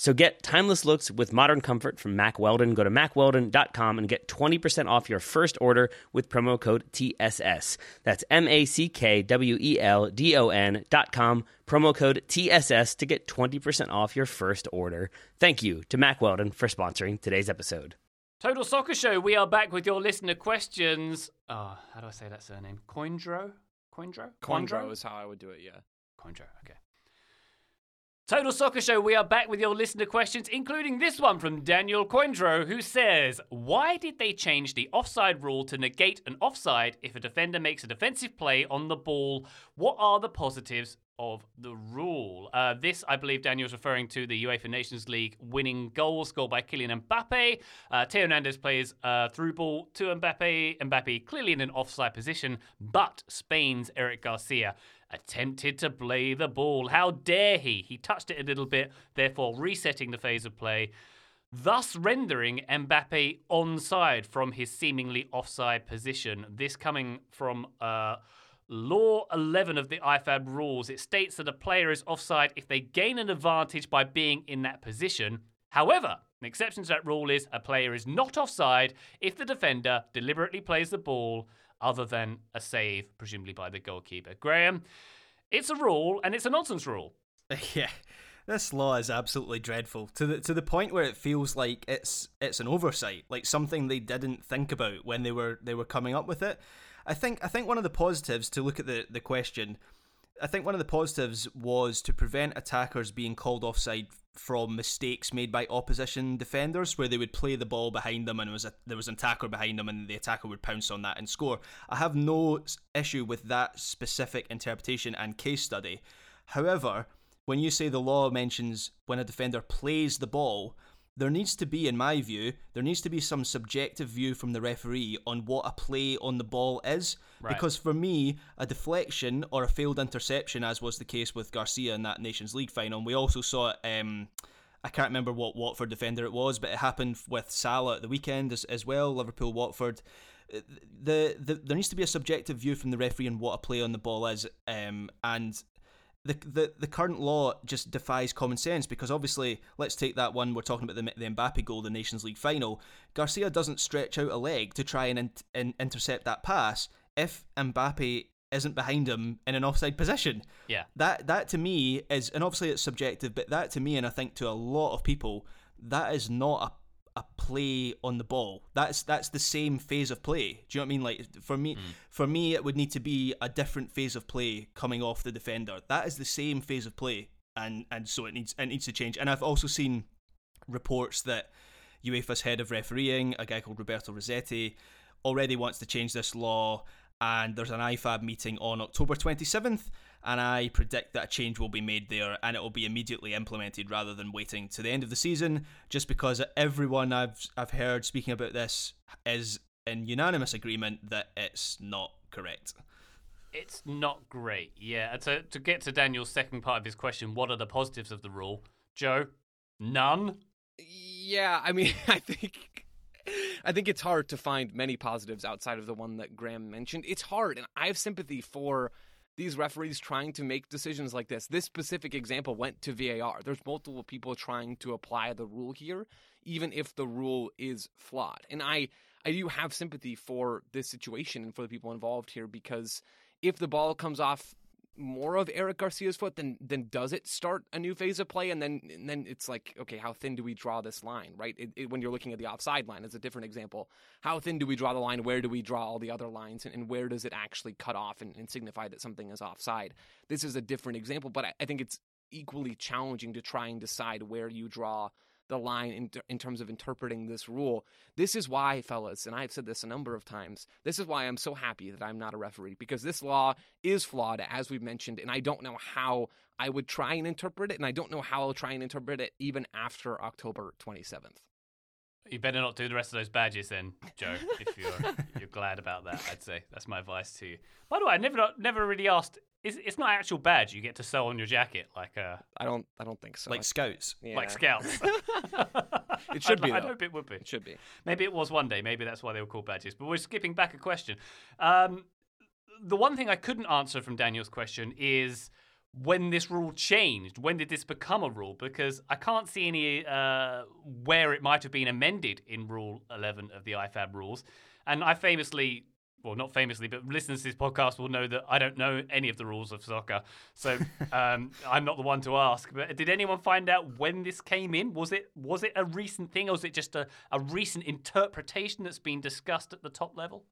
So get timeless looks with modern comfort from Mack Weldon. Go to mackweldon.com and get 20% off your first order with promo code TSS. That's M A C K W E L D O N.com, promo code TSS to get 20% off your first order. Thank you to Mack Weldon for sponsoring today's episode. Total Soccer Show, we are back with your listener questions. Oh, how do I say that surname? Coindro? Coindro? Quandro is how I would do it, yeah. Coindro, okay. Total Soccer Show, we are back with your listener questions, including this one from Daniel Coindro, who says, Why did they change the offside rule to negate an offside if a defender makes a defensive play on the ball? What are the positives of the rule? Uh, this, I believe, Daniel is referring to the UEFA Nations League winning goal scored by Kylian Mbappe. Uh, Theo Hernandez plays uh, through ball to Mbappe. Mbappe clearly in an offside position, but Spain's Eric Garcia attempted to play the ball. How dare he? He touched it a little bit, therefore resetting the phase of play, thus rendering Mbappe onside from his seemingly offside position. This coming from uh, Law 11 of the IFAB rules. It states that a player is offside if they gain an advantage by being in that position. However, an exception to that rule is a player is not offside if the defender deliberately plays the ball other than a save, presumably by the goalkeeper. Graham, it's a rule and it's a nonsense rule. yeah. This law is absolutely dreadful to the to the point where it feels like it's it's an oversight, like something they didn't think about when they were they were coming up with it. I think I think one of the positives to look at the, the question I think one of the positives was to prevent attackers being called offside from mistakes made by opposition defenders, where they would play the ball behind them and was a, there was an attacker behind them, and the attacker would pounce on that and score. I have no issue with that specific interpretation and case study. However, when you say the law mentions when a defender plays the ball, there needs to be, in my view, there needs to be some subjective view from the referee on what a play on the ball is. Right. Because for me, a deflection or a failed interception, as was the case with Garcia in that Nations League final, and we also saw it. Um, I can't remember what Watford defender it was, but it happened with Salah at the weekend as, as well. Liverpool Watford. The, the there needs to be a subjective view from the referee on what a play on the ball is, um, and the, the the current law just defies common sense because obviously, let's take that one we're talking about the the Mbappe goal, the Nations League final. Garcia doesn't stretch out a leg to try and in, in, intercept that pass if Mbappe isn't behind him in an offside position. Yeah. That that to me is, and obviously it's subjective, but that to me, and I think to a lot of people, that is not a a play on the ball. That's that's the same phase of play. Do you know what I mean? Like for me, mm. for me, it would need to be a different phase of play coming off the defender. That is the same phase of play, and and so it needs it needs to change. And I've also seen reports that UEFA's head of refereeing, a guy called Roberto Rossetti, already wants to change this law. And there's an IFAB meeting on October 27th, and I predict that a change will be made there and it will be immediately implemented rather than waiting to the end of the season. Just because everyone I've I've heard speaking about this is in unanimous agreement that it's not correct. It's not great, yeah. To, to get to Daniel's second part of his question, what are the positives of the rule? Joe, none. Yeah, I mean, I think I think it's hard to find many positives outside of the one that Graham mentioned. It's hard, and I have sympathy for these referees trying to make decisions like this. This specific example went to VAR. There's multiple people trying to apply the rule here, even if the rule is flawed. And I I do have sympathy for this situation and for the people involved here because if the ball comes off more of Eric Garcia's foot, then then does it start a new phase of play? And then and then it's like, okay, how thin do we draw this line, right? It, it, when you're looking at the offside line, it's a different example. How thin do we draw the line? Where do we draw all the other lines? And, and where does it actually cut off and, and, signify that something is offside? This is a different example, but I, I think it's equally challenging to try and decide where you draw the line in, in terms of interpreting this rule. This is why, fellas, and I've said this a number of times, this is why I'm so happy that I'm not a referee because this law is flawed, as we've mentioned, and I don't know how I would try and interpret it, and I don't know how I'll try and interpret it even after October 27th. You better not do the rest of those badges then, Joe. if you're you're glad about that, I'd say that's my advice to you. By the way, I never never really asked. It's, it's not an actual badge you get to sew on your jacket, like uh, I don't I don't think so. Like scouts. Yeah. like scouts. It should I'd, be, I'd though. hope it would be. It should be. Maybe it was one day. Maybe that's why they were called badges. But we're skipping back a question. Um, the one thing I couldn't answer from Daniel's question is when this rule changed. When did this become a rule? Because I can't see any uh, where it might have been amended in Rule 11 of the IFAB rules. And I famously. Well, not famously, but listeners to this podcast will know that I don't know any of the rules of soccer, so um, I'm not the one to ask. But did anyone find out when this came in? Was it was it a recent thing, or was it just a, a recent interpretation that's been discussed at the top level?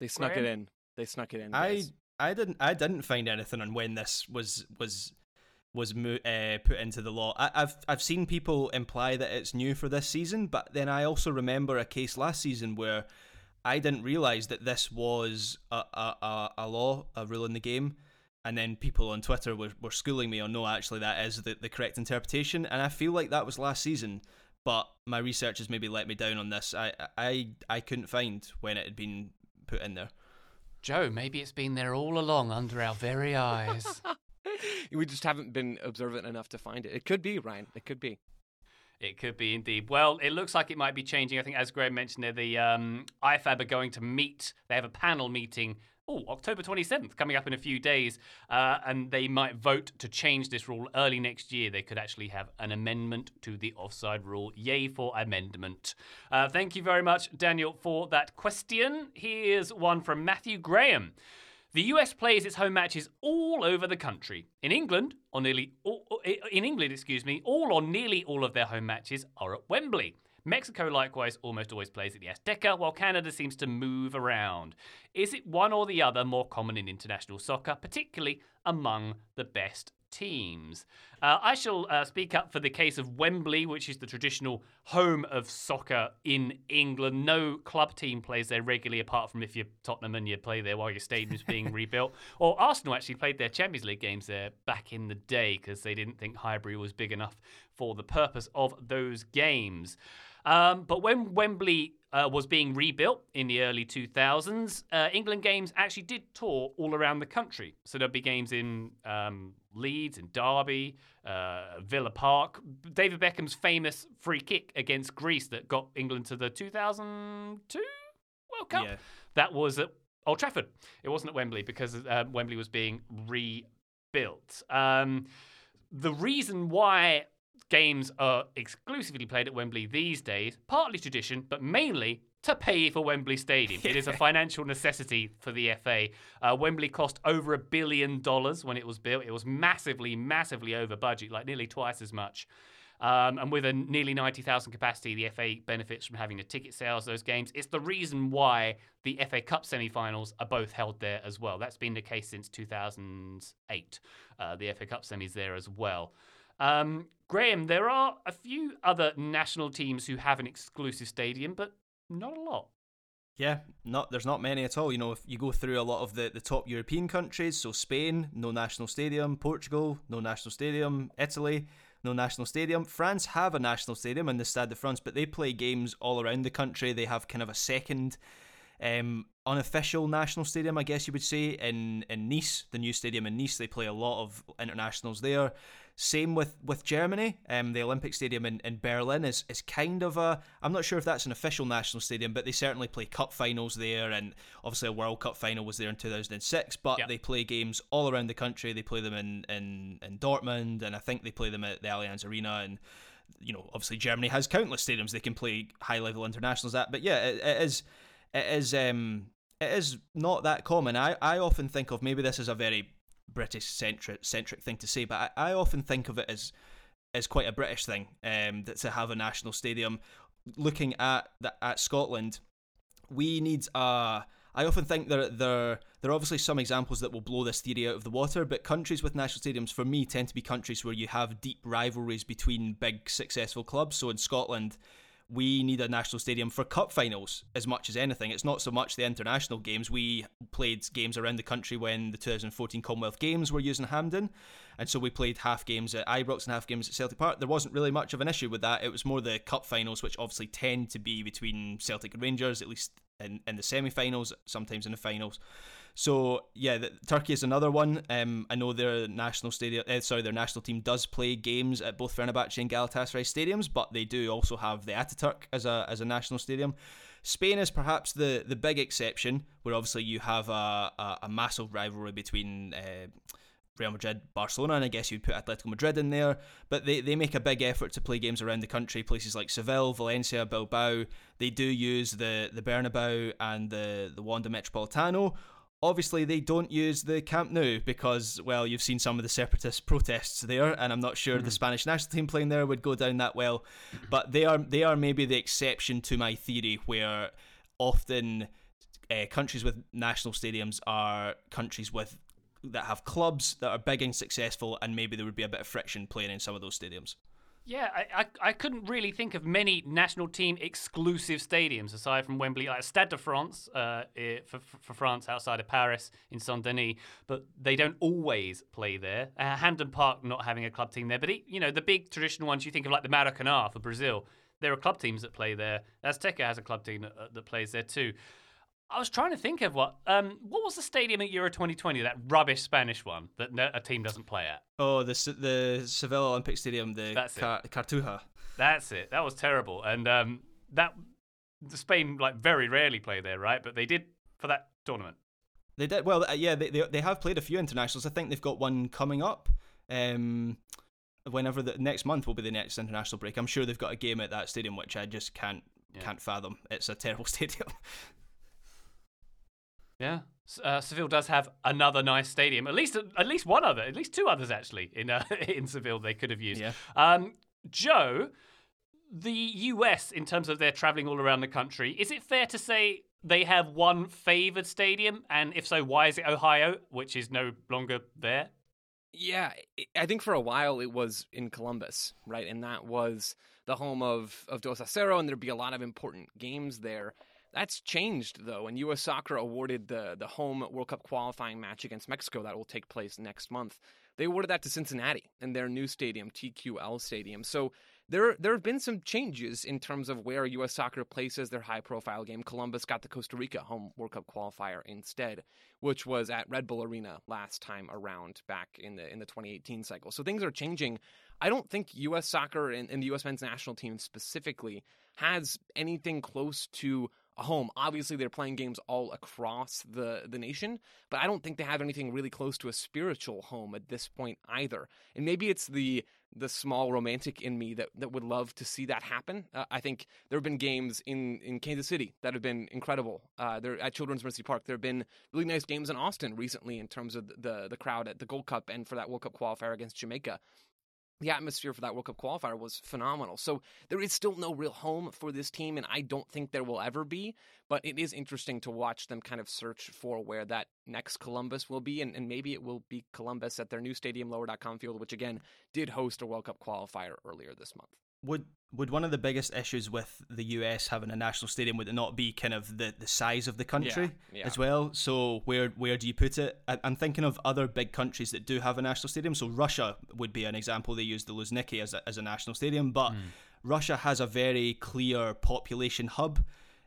They snuck Graham? it in. They snuck it in. I guys. I didn't I didn't find anything on when this was was was uh, put into the law. I, I've I've seen people imply that it's new for this season, but then I also remember a case last season where I didn't realize that this was a a, a, a law, a rule in the game. And then people on Twitter were, were schooling me on no, actually, that is the, the correct interpretation. And I feel like that was last season, but my research has maybe let me down on this. I, I, I couldn't find when it had been put in there. Joe, maybe it's been there all along under our very eyes. we just haven't been observant enough to find it. It could be, Ryan. It could be. It could be indeed. Well, it looks like it might be changing. I think, as Graham mentioned there, the um, IFAB are going to meet. They have a panel meeting. Oh, October 27th, coming up in a few days. Uh, and they might vote to change this rule early next year. They could actually have an amendment to the offside rule. Yay for amendment. Uh, thank you very much, Daniel, for that question. Here's one from Matthew Graham. The US plays its home matches all over the country. In England, or nearly all, in England, excuse me, all or nearly all of their home matches are at Wembley. Mexico likewise almost always plays at the Azteca, while Canada seems to move around. Is it one or the other more common in international soccer, particularly among the best teams. Uh, I shall uh, speak up for the case of Wembley, which is the traditional home of soccer in England. No club team plays there regularly, apart from if you're Tottenham and you play there while your stadium's being rebuilt. Or Arsenal actually played their Champions League games there back in the day because they didn't think Highbury was big enough for the purpose of those games. Um, but when Wembley uh, was being rebuilt in the early 2000s, uh, England games actually did tour all around the country. So there'd be games in um, Leeds, and Derby, uh, Villa Park. David Beckham's famous free kick against Greece that got England to the 2002 World Cup. Yeah. That was at Old Trafford. It wasn't at Wembley because uh, Wembley was being rebuilt. Um, the reason why games are exclusively played at Wembley these days, partly tradition, but mainly to pay for Wembley Stadium. It is a financial necessity for the FA. Uh, Wembley cost over a billion dollars when it was built. It was massively, massively over budget, like nearly twice as much. Um, and with a nearly 90,000 capacity, the FA benefits from having the ticket sales those games. It's the reason why the FA Cup semi-finals are both held there as well. That's been the case since 2008. Uh, the FA Cup semis there as well. Um, Graham, there are a few other national teams who have an exclusive stadium, but not a lot. Yeah, not there's not many at all. You know, if you go through a lot of the, the top European countries, so Spain, no national stadium, Portugal, no national stadium, Italy, no national stadium. France have a national stadium in the Stade de France, but they play games all around the country. They have kind of a second um, unofficial national stadium, I guess you would say, in, in Nice, the new stadium in Nice. They play a lot of internationals there. Same with, with Germany. Um, the Olympic Stadium in, in Berlin is, is kind of a. I'm not sure if that's an official national stadium, but they certainly play cup finals there. And obviously, a World Cup final was there in 2006. But Yep. they play games all around the country. They play them in, in, in Dortmund, and I think they play them at the Allianz Arena. And, you know, obviously, Germany has countless stadiums they can play high level internationals at. But yeah, it, it is. It is. Um, it is not that common. I, I often think of maybe this is a very British centric centric thing to say, but I, I often think of it as as quite a British thing um, that to have a national stadium. Looking at the, at Scotland, we need a. I often think there there there are obviously some examples that will blow this theory out of the water, but countries with national stadiums for me tend to be countries where you have deep rivalries between big successful clubs. So in Scotland, we need a national stadium for cup finals as much as anything. It's not so much the international games. We played games around the country when the 2014 Commonwealth Games were using Hampden, and so we played half games at Ibrox and half games at Celtic Park. There wasn't really much of an issue with that. It was more the cup finals, which obviously tend to be between Celtic and Rangers, at least in, in the semi-finals, sometimes in the finals. So yeah, the, Turkey is another one. Um, I know their national stadium, uh, sorry, their national team does play games at both Fenerbahce and Galatasaray stadiums, but they do also have the Ataturk as a as a national stadium. Spain is perhaps the the big exception, where obviously you have a a, a massive rivalry between. Uh, Real Madrid, Barcelona, and I guess you'd put Atletico Madrid in there. But they, they make a big effort to play games around the country, places like Seville, Valencia, Bilbao. They do use the, the Bernabeu and the, the Wanda Metropolitano. Obviously, they don't use the Camp Nou because, well, you've seen some of the separatist protests there, and I'm not sure the Spanish national team playing there would go down that well. But they are they are maybe the exception to my theory, where often uh, countries with national stadiums are countries with that have clubs that are big and successful, and maybe there would be a bit of friction playing in some of those stadiums. Yeah, I, I, I couldn't really think of many national team exclusive stadiums aside from Wembley, like Stade de France uh, for, for France outside of Paris in Saint Denis, but they don't always play there. Uh, Hampden Park not having a club team there, but you know the big traditional ones you think of like the Maracanã for Brazil. There are club teams that play there. Azteca has a club team that, uh, that plays there too. I was trying to think of what um, what was the stadium at Euro 2020, that rubbish Spanish one that no, a team doesn't play at. Oh, the the Seville Olympic Stadium, the That's it. Cartuja. That's it. That was terrible. And um, that the Spain like very rarely play there, right? But they did for that tournament. They did well. Uh, yeah, they, they they have played a few internationals. I think they've got one coming up. Um, whenever the next month will be the next international break. I'm sure they've got a game at that stadium, which I just can't Yeah. can't fathom. It's a terrible stadium. Yeah. Uh, Seville does have another nice stadium. At least at least one other. At least two others actually in uh, in Seville they could have used. Yeah. Um, Joe, the US in terms of their traveling all around the country, is it fair to say they have one favored stadium? And if so, why is it Ohio, which is no longer there? Yeah, I think for a while it was in Columbus, right? And that was the home of, of Dos a Cero, and there'd be a lot of important games there. That's changed though, and U.S. Soccer awarded the the home World Cup qualifying match against Mexico that will take place next month. They awarded that to Cincinnati in their new stadium, TQL Stadium. So there there have been some changes in terms of where U.S. Soccer places their high profile game. Columbus got the Costa Rica home World Cup qualifier instead, which was at Red Bull Arena last time around back in the in the 2018 cycle. So things are changing. I don't think U.S. Soccer and, and the U.S. men's national team specifically has anything close to home. Obviously, they're playing games all across the, the nation, but I don't think they have anything really close to a spiritual home at this point either. And maybe it's the the small romantic in me that, that would love to see that happen. Uh, I think there have been games in, in Kansas City that have been incredible. Uh, there at Children's Mercy Park. There have been really nice games in Austin recently in terms of the the crowd at the Gold Cup and for that World Cup qualifier against Jamaica the atmosphere for that World Cup qualifier was phenomenal. So there is still no real home for this team, and I don't think there will ever be. But it is interesting to watch them kind of search for where that next Columbus will be, and, and maybe it will be Columbus at their new stadium, Lower.com Field, which again did host a World Cup qualifier earlier this month. Would would one of the biggest issues with the US having a national stadium would it not be kind of the, the size of the country yeah, yeah. as well? So where where do you put it? I, am thinking of other big countries that do have a national stadium. So Russia would be an example. They use the Luzhniki as a, as a national stadium, but mm. Russia has a very clear population hub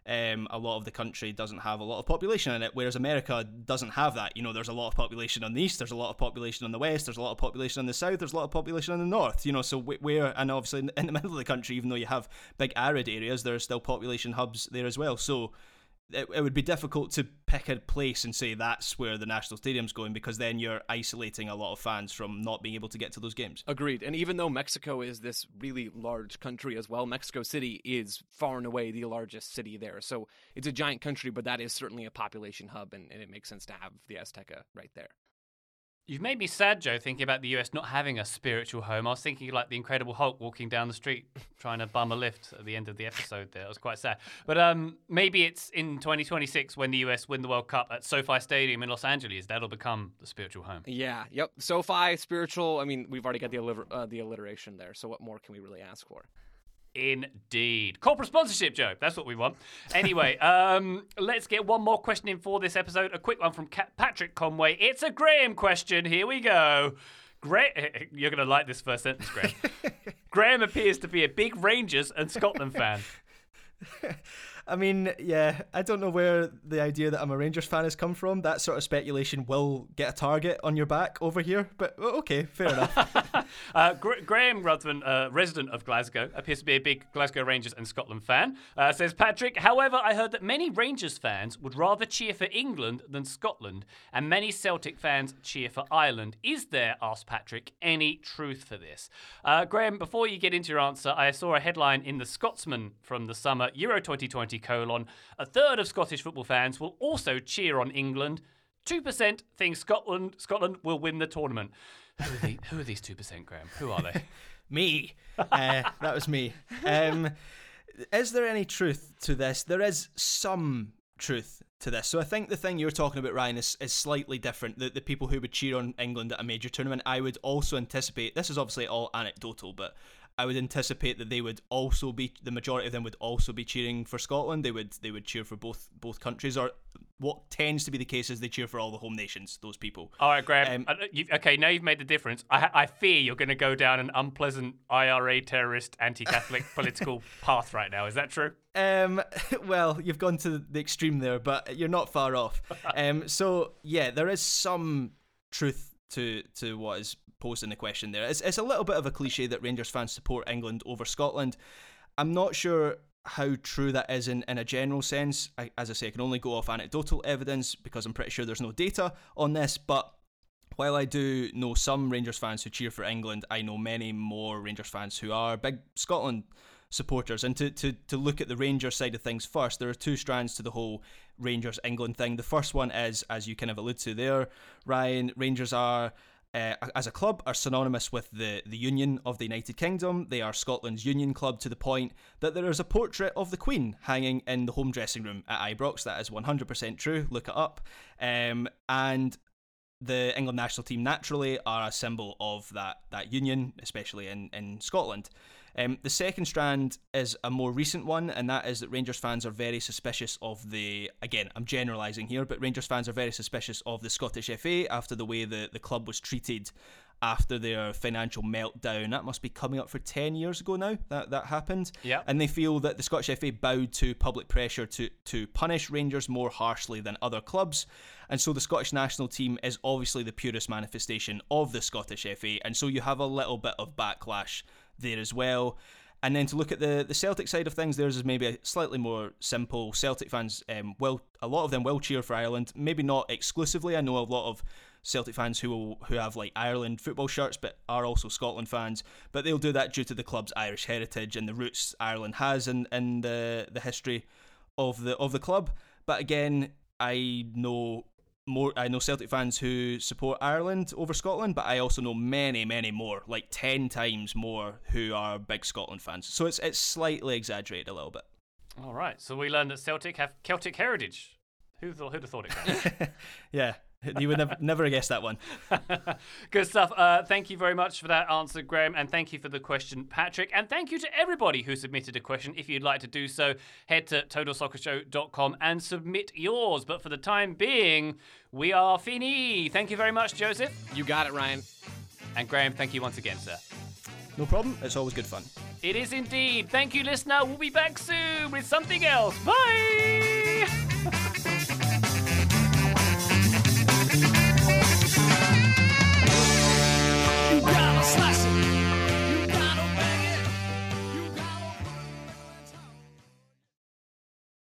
um, a lot of the country doesn't have a lot of population in it, whereas America doesn't have that. You know, there's a lot of population on the east, there's a lot of population on the west, there's a lot of population on the south, there's a lot of population on the north. You know, so where and obviously in the middle of the country, even though you have big arid areas, there are still population hubs there as well. So it, it would be difficult to pick a place and say that's where the national stadium's going because then you're isolating a lot of fans from not being able to get to those games. Agreed. And even though Mexico is this really large country as well, Mexico City is far and away the largest city there. So it's a giant country, but that is certainly a population hub, and, and it makes sense to have the Azteca right there. You've made me sad, Joe, thinking about the US not having a spiritual home. I was thinking like the Incredible Hulk walking down the street trying to bum a lift at the end of the episode there. It was quite sad. But um, maybe it's in 2026 when the US win the World Cup at SoFi Stadium in Los Angeles. That'll become the spiritual home. Yeah, yep. SoFi, spiritual. I mean, we've already got the, alliter- uh, the alliteration there. So what more can we really ask for? Indeed. Corporate sponsorship, Joe. That's what we want. Anyway, um, let's get one more question in for this episode. A quick one from Patrick Conway. It's a Graham question. Here we go. Gra- You're going to like this first sentence, Graham. Graham appears to be a big Rangers and Scotland fan. I mean, yeah, I don't know where the idea that I'm a Rangers fan has come from. That sort of speculation will get a target on your back over here, but okay, fair enough. uh, Graham Ruthven, uh, resident of Glasgow, appears to be a big Glasgow Rangers and Scotland fan. Uh, says Patrick, however, I heard that many Rangers fans would rather cheer for England than Scotland, and many Celtic fans cheer for Ireland. Is there, asked Patrick, any truth for this? Uh, Graham, before you get into your answer, I saw a headline in the Scotsman from the summer Euro 2020 colon. A third of Scottish football fans will also cheer on England. 2% think Scotland Scotland will win the tournament. Who are, the, who are these 2%, Graham? Who are they? me. Uh, that was me. Um, is there any truth to this? There is some truth to this. So I think the thing you're talking about, Ryan, is, is slightly different. The, the people who would cheer on England at a major tournament, I would also anticipate, this is obviously all anecdotal, but I would anticipate that they would also be the majority of them would also be cheering for Scotland. They would they would cheer for both both countries, or what tends to be the case is they cheer for all the home nations. Those people. All right, Graham. Um, uh, okay, now you've made the difference. I, I fear you're going to go down an unpleasant IRA terrorist, anti-Catholic political path right now. Is that true? Um, well, you've gone to the extreme there, but you're not far off. um, so yeah, there is some truth to to what is posing the question there. It's, it's a little bit of a cliche that Rangers fans support England over Scotland. I'm not sure how true that is in, in a general sense. I, as I say, I can only go off anecdotal evidence because I'm pretty sure there's no data on this. But while I do know some Rangers fans who cheer for England, I know many more Rangers fans who are big Scotland supporters. And to, to, to look at the Rangers side of things first, there are two strands to the whole Rangers England thing. The first one is, as you kind of allude to there, Ryan, Rangers are uh, as a club are synonymous with the, the Union of the United Kingdom. They are Scotland's union club to the point that there is a portrait of the Queen hanging in the home dressing room at Ibrox. That is 100% true. Look it up. Um, and the England national team naturally are a symbol of that that union, especially in in Scotland. Um, the second strand is a more recent one, and that is that Rangers fans are very suspicious of the. Again, I'm generalising here, but Rangers fans are very suspicious of the Scottish FA after the way the, the club was treated after their financial meltdown. That must be coming up for 10 years ago now that that happened. Yeah. And they feel that the Scottish FA bowed to public pressure to, to punish Rangers more harshly than other clubs. And so the Scottish national team is obviously the purest manifestation of the Scottish FA. And so you have a little bit of backlash there as well. And then to look at the, the Celtic side of things, theirs is maybe a slightly more simple. Celtic fans, um, well, a lot of them will cheer for Ireland. Maybe not exclusively. I know a lot of Celtic fans who will, who have like Ireland football shirts, but are also Scotland fans. But they'll do that due to the club's Irish heritage and the roots Ireland has in, in the the history of the of the club. But again, I know more I know Celtic fans who support Ireland over Scotland, but I also know many, many more, like ten times more, who are big Scotland fans. So it's it's slightly exaggerated a little bit. All right. So we learned that Celtic have Celtic heritage. Who thought? Who'd have thought it? yeah, you would never never guess that one. Good stuff. Uh, thank you very much for that answer, Graham, and thank you for the question, Patrick. And thank you to everybody who submitted a question. If you'd like to do so, head to totalsoccershow.com and submit yours. But for the time being, we are fini. Thank you very much, Joseph. You got it, Ryan. And Graham, thank you once again, sir. No problem. It's always good fun. It is indeed. Thank you, listener. We'll be back soon with something else. Bye. slash